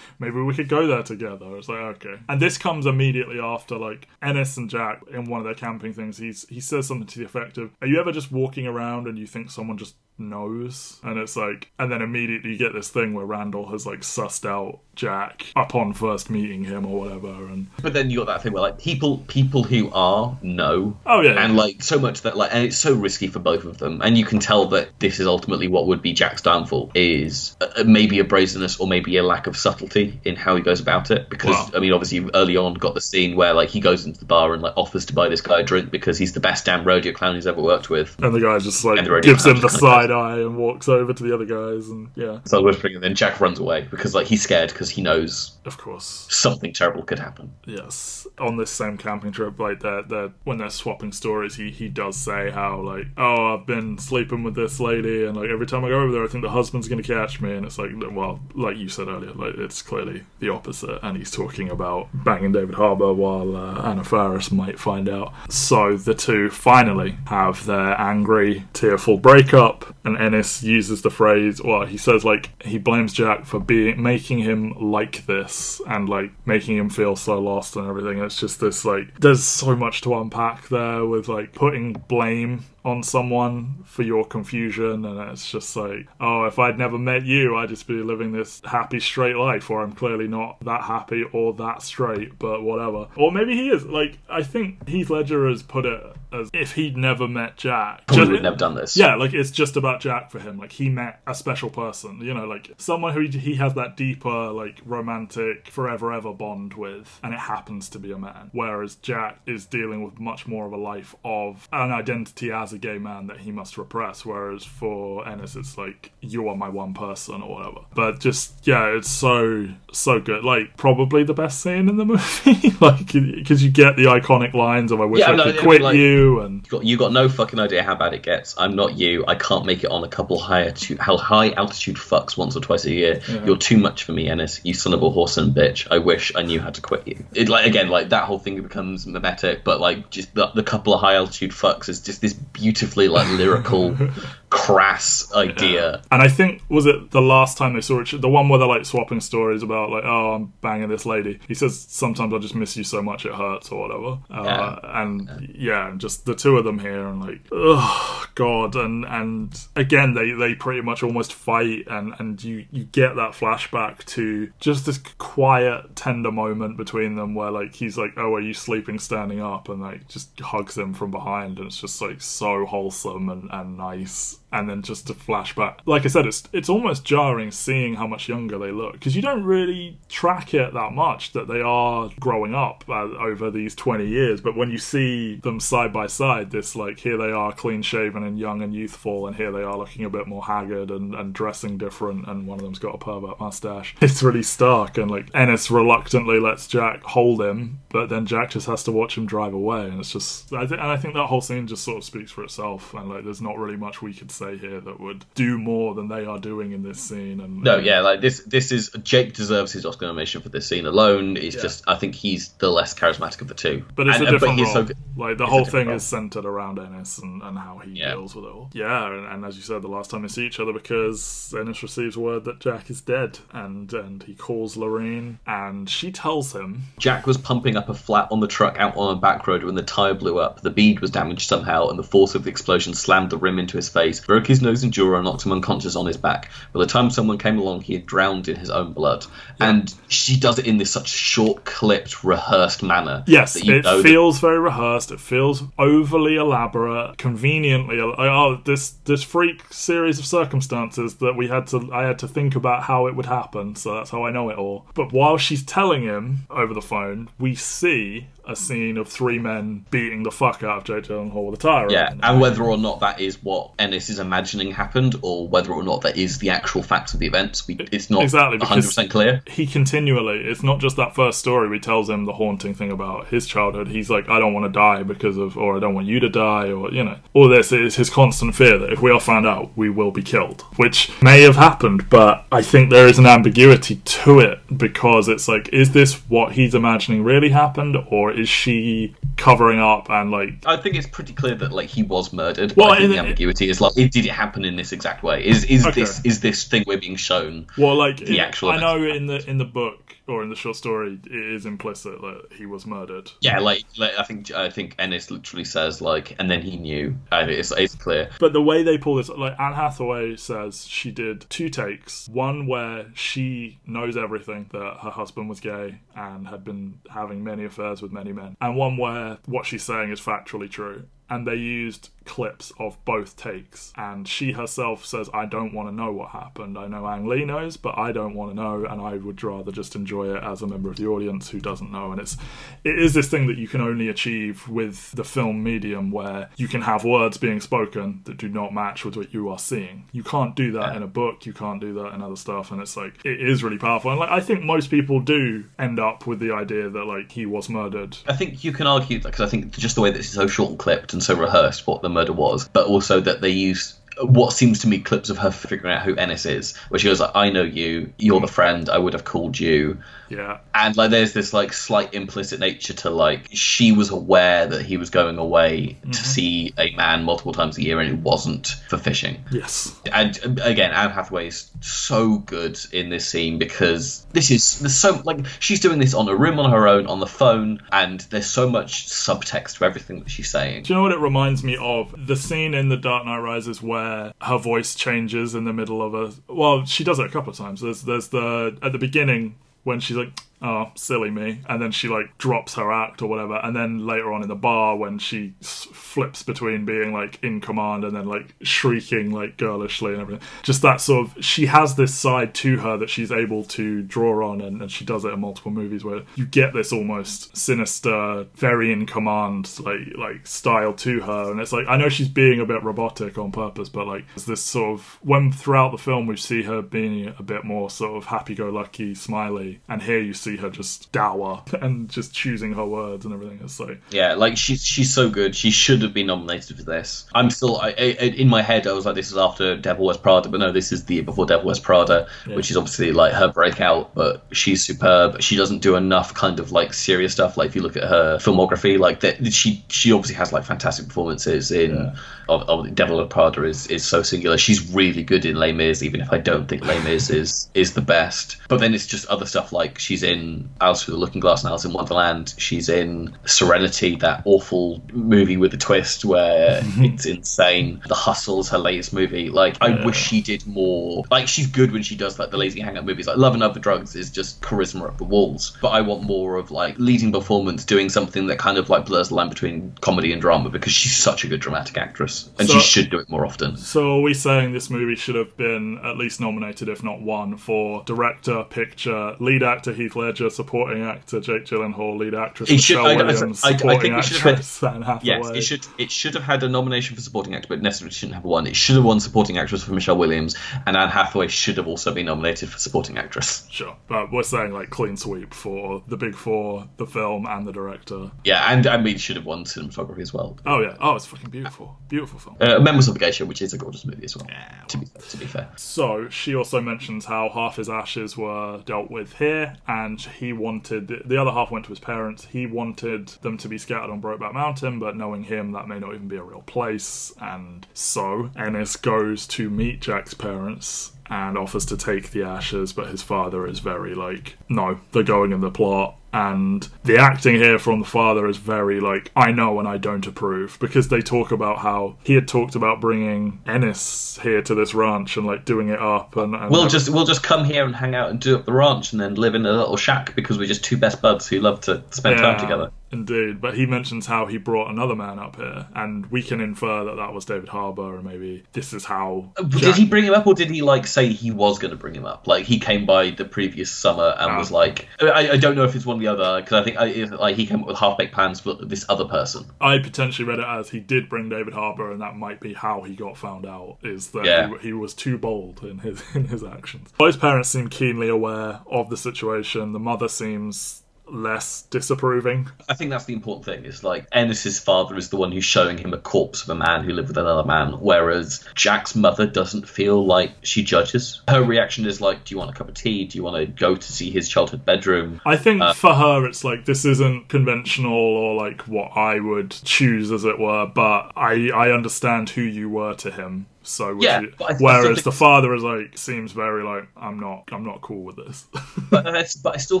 Maybe we could go there together. It's like okay. And this comes immediately after like Ennis and Jack in one of their camping things. He's he says something to the effect of, "Are you ever just walking around and you think someone just knows?" And it's like, and then immediately you get this thing where Randall has like sussed out Jack upon first meeting him or whatever. And But then you got that thing where like people people who are know. Oh, yeah, And like so much that like and it's so risky for both of them. And you can tell that this is ultimately what would be Jack's downfall is uh, maybe a brazenness or maybe a lack of subtlety in how he goes about it. Because Wow. I mean obviously early on got the scene where like he goes into the bar and like offers to buy this guy a drink because he's the best damn rodeo clown he's ever worked with. and the guy just like And the radio gives him the kinda side eye and walks over to the other guys. And yeah, So whispering and then Jack runs away because like he's scared because he knows of course. something terrible could happen. Yes, on this same camping trip, like they're, they're when they're swapping stories, he he does say how like, oh, I've been sleeping with this lady, and like every time I go over there, I think the husband's gonna catch me, and it's like, well, like you said earlier, like it's clearly the opposite, and he's talking about banging David Harbour while uh, Anna Faris might find out. So the two finally have their angry, tearful breakup, and Ennis uses the phrase, well, he says like he blames Jack for being making him like this and like making him feel so lost and everything. It's just this like there's so much to unpack there with like putting blame on someone for your confusion and it's just like oh if i'd never met you i'd just be living this happy straight life or i'm clearly not that happy or that straight but whatever or maybe he is like i think heath ledger has put it as if he'd never met jack Probably Just- would never done this. yeah, like it's just about Jack for him. Like he met a special person, you know, like someone who he has that deeper, like romantic, forever ever bond with, and it happens to be a man. Whereas Jack is dealing with much more of a life of an identity as a gay man that he must repress. Whereas for Ennis, it's like you are my one person or whatever. But just yeah, it's so so good. Like probably the best scene in the [LAUGHS] movie, like because you get the iconic lines of "I wish Yeah, I no, could quit like- you" and You got, you got no fucking idea how bad it gets. I'm not you. I can't make it on a couple high altitude, how high altitude fucks once or twice a year. You're too much for me, Ennis. You son of a horse and bitch. I wish I knew how to quit you. It like again, like that whole thing becomes mimetic, but like just the, the couple of high altitude fucks is just this beautifully like lyrical, [LAUGHS] crass idea. And I think was it the last time they saw each the one where they're like swapping stories about like oh I'm banging this lady. He says sometimes I just miss you so much it hurts or whatever. Uh, and yeah, just the two of them here and like oh god and and again they they pretty much almost fight and and you you get that flashback to just this quiet tender moment between them where like he's like oh are you sleeping standing up and like just hugs him from behind and it's just like so wholesome and and nice and then just a flashback. Like I said, it's it's almost jarring seeing how much younger they look because you don't really track it that much that they are growing up uh, over these twenty years. But when you see them side by side, this like here they are clean shaven and young and youthful, and here they are looking a bit more haggard and, and dressing different, and one of them's got a pervert mustache. [LAUGHS] It's really stark, and like Ennis reluctantly lets Jack hold him, but then Jack just has to watch him drive away, and it's just I th- and I think that whole scene just sort of speaks for itself, and like there's not really much we could say here that would do more than they are doing in this scene. And No, yeah, like this. This is Jake deserves his Oscar nomination for this scene alone. It's Yeah. just I think he's the less charismatic of the two. But it's And- a different he's role. so like the whole thing role. is centered around Ennis and, and how he Yeah. deals with it all. Yeah, and, and as you said, the last time they see each other, because Ennis receives word that Jack is dead, and and he calls Lorraine, and she tells him, Jack was pumping up a flat on the truck out on a back road when the tire blew up. The bead was damaged somehow, and the force of the explosion slammed the rim into his face, broke his nose and jaw, and knocked him unconscious on his back. By the time someone came along, he had drowned in his own blood. And she does it in this such short, clipped, rehearsed manner. Yes, it know that- feels very rehearsed. It feels overly elaborate, conveniently. Oh, this this freak series of circumstances that we had to. I had to think about how it would happen, so that's how I know it all. But while she's telling him over the phone, we see a scene of three men beating the fuck out of Jake Gyllenhaal with a tire. Yeah, and whether or not that is what Ennis is imagining happened, or whether or not that is the actual facts of the events, we, it's not Exactly, 100% clear. he continually it's not just that first story we tells him the haunting thing about his childhood he's like i don't want to die because of or i don't want you to die or you know all this is his constant fear that if we are found out we will be killed which may have happened but i think there is an ambiguity to it because it's like is this what he's imagining really happened or is she covering up and like I think it's pretty clear that like he was murdered. Well, But I think in the ambiguity is like, did it happen in this exact way? Is is Okay. this is this thing we're being shown? well like The in- actual I know in the in the book or in the short story it is implicit that he was murdered. Yeah, like, like I think I think Ennis literally says like, and then he knew. It's it's clear. But the way they pull this, like Anne Hathaway says, she did two takes. One where she knows everything that her husband was gay and had been having many affairs with many men, and one where what she's saying is factually true. And they used clips of both takes. And she herself says, I don't want to know what happened. I know Ang Lee knows, but I don't want to know, and I would rather just enjoy it as a member of the audience who doesn't know. And it's it is this thing that you can only achieve with the film medium where you can have words being spoken that do not match with what you are seeing. You can't do that in a book, you can't do that in other stuff, and it's like it is really powerful. And like I think most people do end up with the idea that like he was murdered. I think you can argue that because I think just the way that it's so short and clipped and so rehearsed what the murder was, but also that they use what seems to me clips of her figuring out who Ennis is, where she goes like, "I know you, you're the friend I would have called you," Yeah. and like there's this like slight implicit nature to like she was aware that he was going away to mm-hmm. see a man multiple times a year and it wasn't for fishing. Yes. And again, Anne Hathaway is so good in this scene because this is there's so like she's doing this on a room on her own on the phone, and there's so much subtext to everything that she's saying. Do you know what it reminds me of? The scene in The Dark Knight Rises where her voice changes in the middle of a. Well, she does it a couple of times. There's there's the at the beginning when she's like, "Oh, silly me," and then she like drops her act or whatever, and then later on in the bar when she s- flips between being like in command and then like shrieking like girlishly and everything. Just that sort of she has this side to her that she's able to draw on, and, and she does it in multiple movies where you get this almost sinister, very in command like like style to her, and it's like I know she's being a bit robotic on purpose, but like there's this sort of when throughout the film we see her being a bit more sort of happy-go-lucky, smiley, and here you see her just dour [LAUGHS] and just choosing her words and everything. It's like Yeah, like she's she's so good. She should have been nominated for this. I'm still I, I, in my head. I was like, this is after Devil Wears Prada, but no, this is the year before Devil Wears Prada, which is obviously like her breakout. But she's superb. She doesn't do enough kind of like serious stuff. Like if you look at her filmography, like that she she obviously has like fantastic performances in. Of, of Devil Wears Prada is is so singular. She's really good in Les Mis, even if I don't think Les Mis is is the best. But then it's just other stuff like she's in Alice Through the Looking Glass and Alice in Wonderland. She's in Serenity, that awful movie with a twist where [LAUGHS] it's insane. The Hustle's her latest movie. Like I wish she did more. Like she's good when she does like the lazy hangout movies. Like Love and Other Drugs is just charisma up the walls. But I want more of like leading performance, doing something that kind of like blurs the line between comedy and drama because she's such a good dramatic actress and So- she should do it more often. So are we saying this movie should have been at least nominated, if not won, for director, picture, lead actor Heath Ledger, supporting actor Jake Gyllenhaal, lead actress It Michelle I- I- Williams, I- I supporting should have had- actress [LAUGHS] Anne Hathaway? Yes, it should it should have had a nomination for supporting actor, but necessarily shouldn't have won. It should have won supporting actress for Michelle Williams, and Anne Hathaway should have also been nominated for supporting actress. Sure, but we're saying like clean sweep for the big four, the film and the director. Yeah, and I mean, should have won cinematography as well. Oh yeah, oh it's fucking beautiful, beautiful film. Uh, Memoirs of a Geisha which is a gorgeous movie as well. to be to be fair. So she also mentions how half his ashes were dealt with here, and he wanted the, the other half went to his parents. He wanted them to be scattered on Brokeback Mountain, but knowing him, that may not even be a real place. And so Ennis goes to meet Jack's parents and offers to take the ashes, but his father is very like, no, they're going in the plot. And the acting here from the father is very like, I know and I don't approve because they talk about how he had talked about bringing Ennis here to this ranch and like doing it up. And, and We'll just we'll just come here and hang out and do up the ranch, and then live in a little shack because we're just two best buds who love to spend time together. Indeed, but he mentions how he brought another man up here, and we can infer that that was David Harbour, and maybe this is how. Did he bring him up, or did he like say he was going to bring him up? Like he came by the previous summer and Ah. was like, I, I don't know if it's one or the other because I think I, if, like he came up with half baked plans for this other person. I potentially read it as he did bring David Harbour, and that might be how he got found out. Is that Yeah. he, he was too bold in his [LAUGHS] in his actions. Both parents seem keenly aware of the situation. The mother seems less disapproving. I think that's the important thing. Is like Ennis's father is the one who's showing him a corpse of a man who lived with another man, whereas Jack's mother doesn't feel like she judges. Her reaction is like, "Do you want a cup of tea? Do you want to go to see his childhood bedroom?" I think uh, for her, it's like this isn't conventional or like what I would choose, as it were. But I I understand who you were to him. So Yeah, you- I- I whereas think- the father is like seems very like I'm not I'm not cool with this. [LAUGHS] but, I, but I still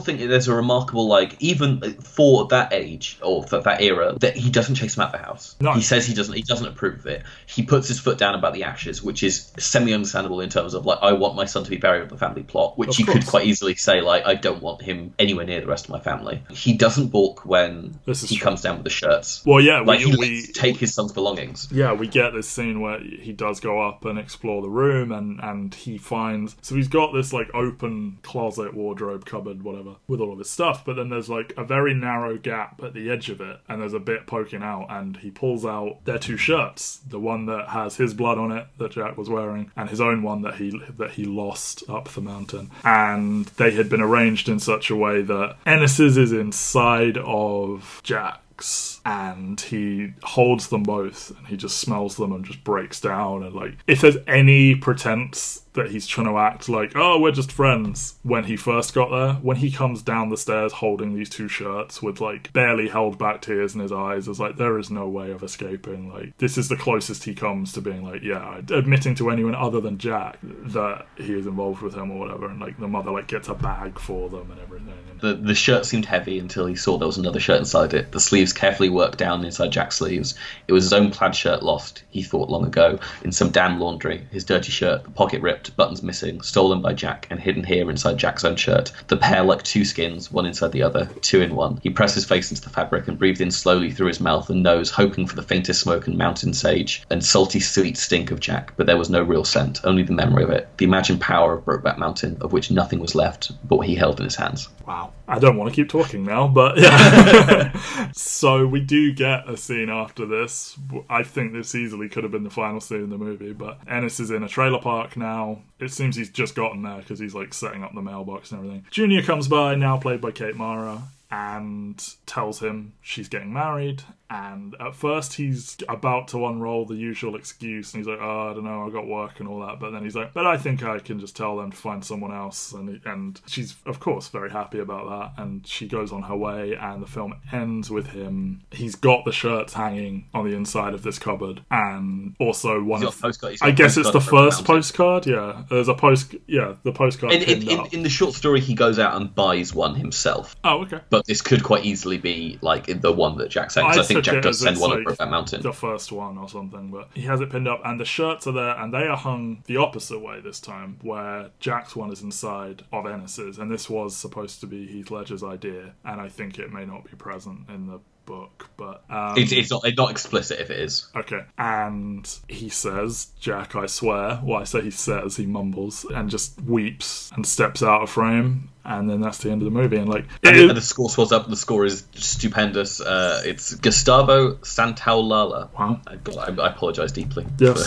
think there's a remarkable like even for that age or for that era that he doesn't chase him out the house. No. He says he doesn't. He doesn't approve of it. He puts his foot down about the ashes, which is semi-understandable in terms of like I want my son to be buried with the family plot, which Of you could quite easily say like I don't want him anywhere near the rest of my family. He doesn't balk when he true. comes down with the shirts. well, yeah, Like we, he we take his son's belongings. yeah, we get this scene where he does go up and explore the room, and and he finds so he's got this like open closet, wardrobe, cupboard, whatever, with all of his stuff. But then there's like a very narrow gap at the edge of it, and there's a bit poking out, and he pulls out their two shirts, the one that has his blood on it that Jack was wearing, and his own one that he that he lost up the mountain, and they had been arranged in such a way that Ennis's is inside of Jack and he holds them both and he just smells them and just breaks down and like if there's any pretense that he's trying to act like oh we're just friends when he first got there when he comes down the stairs holding these two shirts with like barely held back tears in his eyes it's like there is no way of escaping like this is the closest he comes to being like yeah admitting to anyone other than jack that he is involved with him or whatever and like the mother like gets a bag for them and everything The, the shirt seemed heavy until he saw there was another shirt inside it. The sleeves carefully worked down inside Jack's sleeves. It was his own plaid shirt lost, he thought long ago, in some damn laundry. His dirty shirt, the pocket ripped, buttons missing, stolen by Jack, and hidden here inside Jack's own shirt. The pair like two skins, one inside the other, two in one. He pressed his face into the fabric and breathed in slowly through his mouth and nose, hoping for the faintest smoke and mountain sage and salty sweet stink of Jack, but there was no real scent, only the memory of it. The imagined power of Brokeback Mountain, of which nothing was left but what he held in his hands. Wow. I don't want to keep talking now, but yeah. [LAUGHS] so we do get a scene after this. I think this easily could have been the final scene in the movie, but Ennis is in a trailer park now. It seems he's just gotten there because he's like setting up the mailbox and everything. Junior comes by, now played by Kate Mara, and tells him she's getting married. And at first, he's about to unroll the usual excuse, and he's like, "Oh, I don't know, I got work and all that." But then he's like, "But I think I can just tell them to find someone else." And and she's of course very happy about that, and she goes on her way. And the film ends with him. He's got the shirts hanging on the inside of this cupboard, and also one of. a postcard- he's got I guess it's the first postcard. Yeah, there's a post. Yeah, the postcard In, in, in, in the short story, he goes out and buys one himself. oh, okay. But this could quite easily be like the one that Jack I I, think Jack does send one like over that mountain. the first one or something, but he has it pinned up, and the shirts are there, and they are hung the opposite way this time, where Jack's one is inside of Ennis's, and this was supposed to be Heath Ledger's idea, and I think it may not be present in the book, but um, It's, it's not it's not explicit if it is. Okay. And he says, Jack, I swear. Well, I say he says, he mumbles, and just weeps and steps out of frame. And then that's the end of the movie. And like, And, it- and the score swells up. The score is stupendous. Uh, it's Gustavo Santaolalla. Wow. I, I, I apologize deeply. Yes.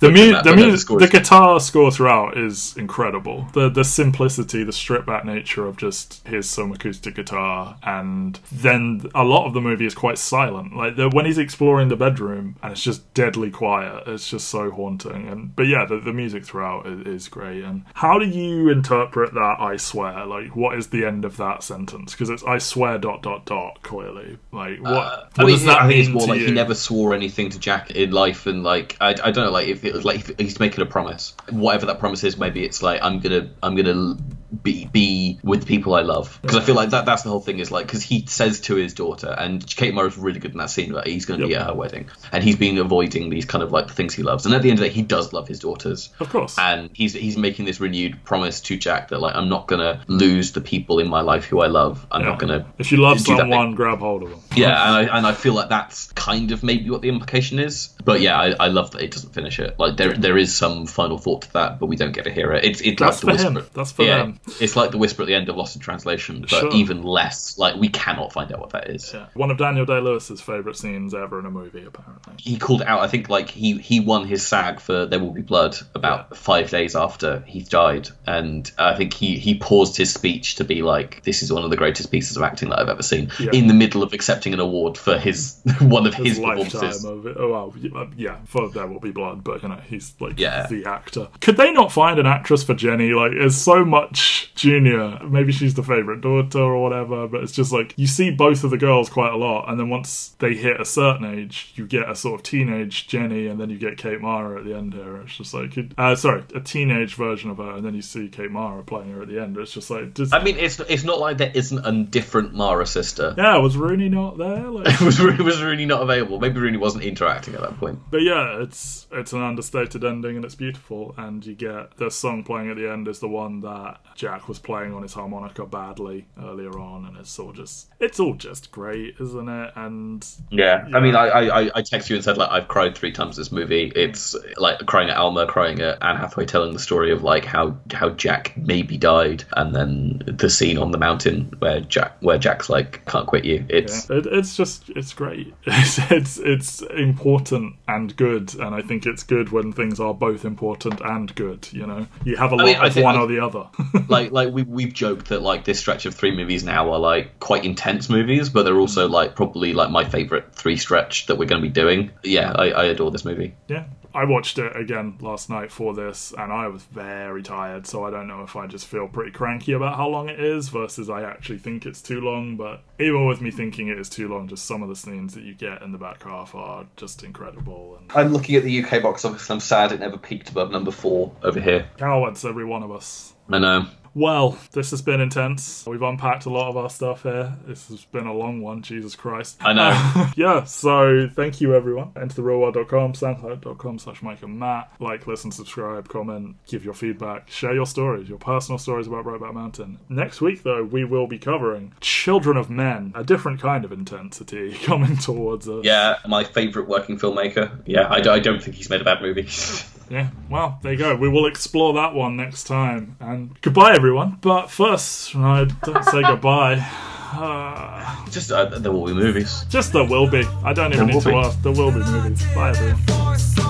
The, [LAUGHS] mu- that, the, mu- the score the guitar score throughout is incredible. The the simplicity, the stripped back nature of just here's some acoustic guitar, and then a lot of the movie is quite silent. Like the, when he's exploring the bedroom, and it's just deadly quiet. It's just so haunting. And but yeah, the, the music throughout is, is great. And how do you interpret that? I swear. Like what is the end of that sentence? Because it's I swear dot dot dot. Clearly, like what, Uh, what I mean, does that I think it's more like you? he never swore anything to Jack in life, and like I, I don't know, like if it was like if he's making a promise, whatever that promise is, maybe it's like I'm gonna I'm gonna be be with the people I love because I feel like that that's the whole thing is like because he says to his daughter, and Kate Mara's really good in that scene, like he's gonna be at her wedding, and he's been avoiding these kind of like things he loves, and at the end of the day, he does love his daughters. Of course. and he's he's making this renewed promise to Jack that like I'm not gonna lose the people in my life who I love. I'm not gonna. If you love someone, grab hold of them. Yeah, and I and I feel like that's kind of maybe what the implication is. But yeah, I, I love that it doesn't finish it. Like there there is some final thought to that, but we don't get to hear it. It's it's That's like for the him. That's for yeah, them. It's like the whisper at the end of Lost in Translation, but Sure. even less. Like we cannot find out what that is. Yeah. One of Daniel Day Lewis's favourite scenes ever in a movie, apparently. He called out. I think like he he won his SAG for There Will Be Blood about five days after he died, and I think he he paused his speech to be like, "This is one of the greatest pieces of acting that I've ever seen." Yeah. In the middle of accepting an award for his [LAUGHS] one of his, His lifetime performances. of it. Oh, well, uh, yeah, for There Will Be Blood, but, you know, he's, like, Yeah. the actor. Could they not find an actress for Jenny? Like, there's so much Junior. Maybe she's the favourite daughter or whatever, but it's just like, you see both of the girls quite a lot, and then once they hit a certain age, you get a sort of teenage Jenny, and then you get Kate Mara at the end here. It's just like, uh, sorry, a teenage version of her, and then you see Kate Mara playing her at the end. It's just like, just, I mean, it's it's not like there isn't a different Mara sister. yeah, was Rooney not there? [LAUGHS] Like, was Rooney, was Rooney not available? Maybe Rooney wasn't interacting at that point. But yeah, it's it's an understated ending and it's beautiful. And you get the song playing at the end is the one that Jack was playing on his harmonica badly earlier on, and it's all just it's all just great, isn't it? And Yeah, I mean, I, I I text you and said like I've cried three times this movie. It's like crying at Alma, crying at Anne Hathaway telling the story of like how how Jack maybe died, and then the scene on the mountain where Jack where Jack's like can't quit you. It's yeah, it, it's just it's great. [LAUGHS] It's, it's it's important and good, and I think it's good when things are both important and good. You know, you have a lot mean, of one I- or the other. [LAUGHS] [LAUGHS] like like we we've joked that like this stretch of three movies now are like quite intense movies, but they're also like probably like my favorite three stretch that we're going to be doing. Yeah, I, I adore this movie. Yeah. I watched it again last night for this and I was very tired, so I don't know if I just feel pretty cranky about how long it is versus I actually think it's too long, but even with me thinking it is too long, just some of the scenes that you get in the back half are just incredible and I'm looking at the UK box office. I'm sad it never peaked above number four over here. cowards, every one of us. I know. Well, this has been intense. We've unpacked a lot of our stuff here. This has been a long one, Jesus Christ. I know. [LAUGHS] yeah, so thank you everyone. Enter therealworld.com, soundcloud.com slash Mike and Matt. Like, listen, subscribe, comment, give your feedback, share your stories, your personal stories about Brokeback Mountain. Next week, though, we will be covering Children of Men, a different kind of intensity [LAUGHS] coming towards us. Yeah, my favourite working filmmaker. Yeah, I don't think he's made a bad movie. [LAUGHS] Yeah, well, there you go. We will explore that one next time. And goodbye, everyone. But first, I don't say [LAUGHS] goodbye. Uh, Just uh, there will be movies. just there will be. I don't even There need to be. ask. There will be movies. Bye, everyone.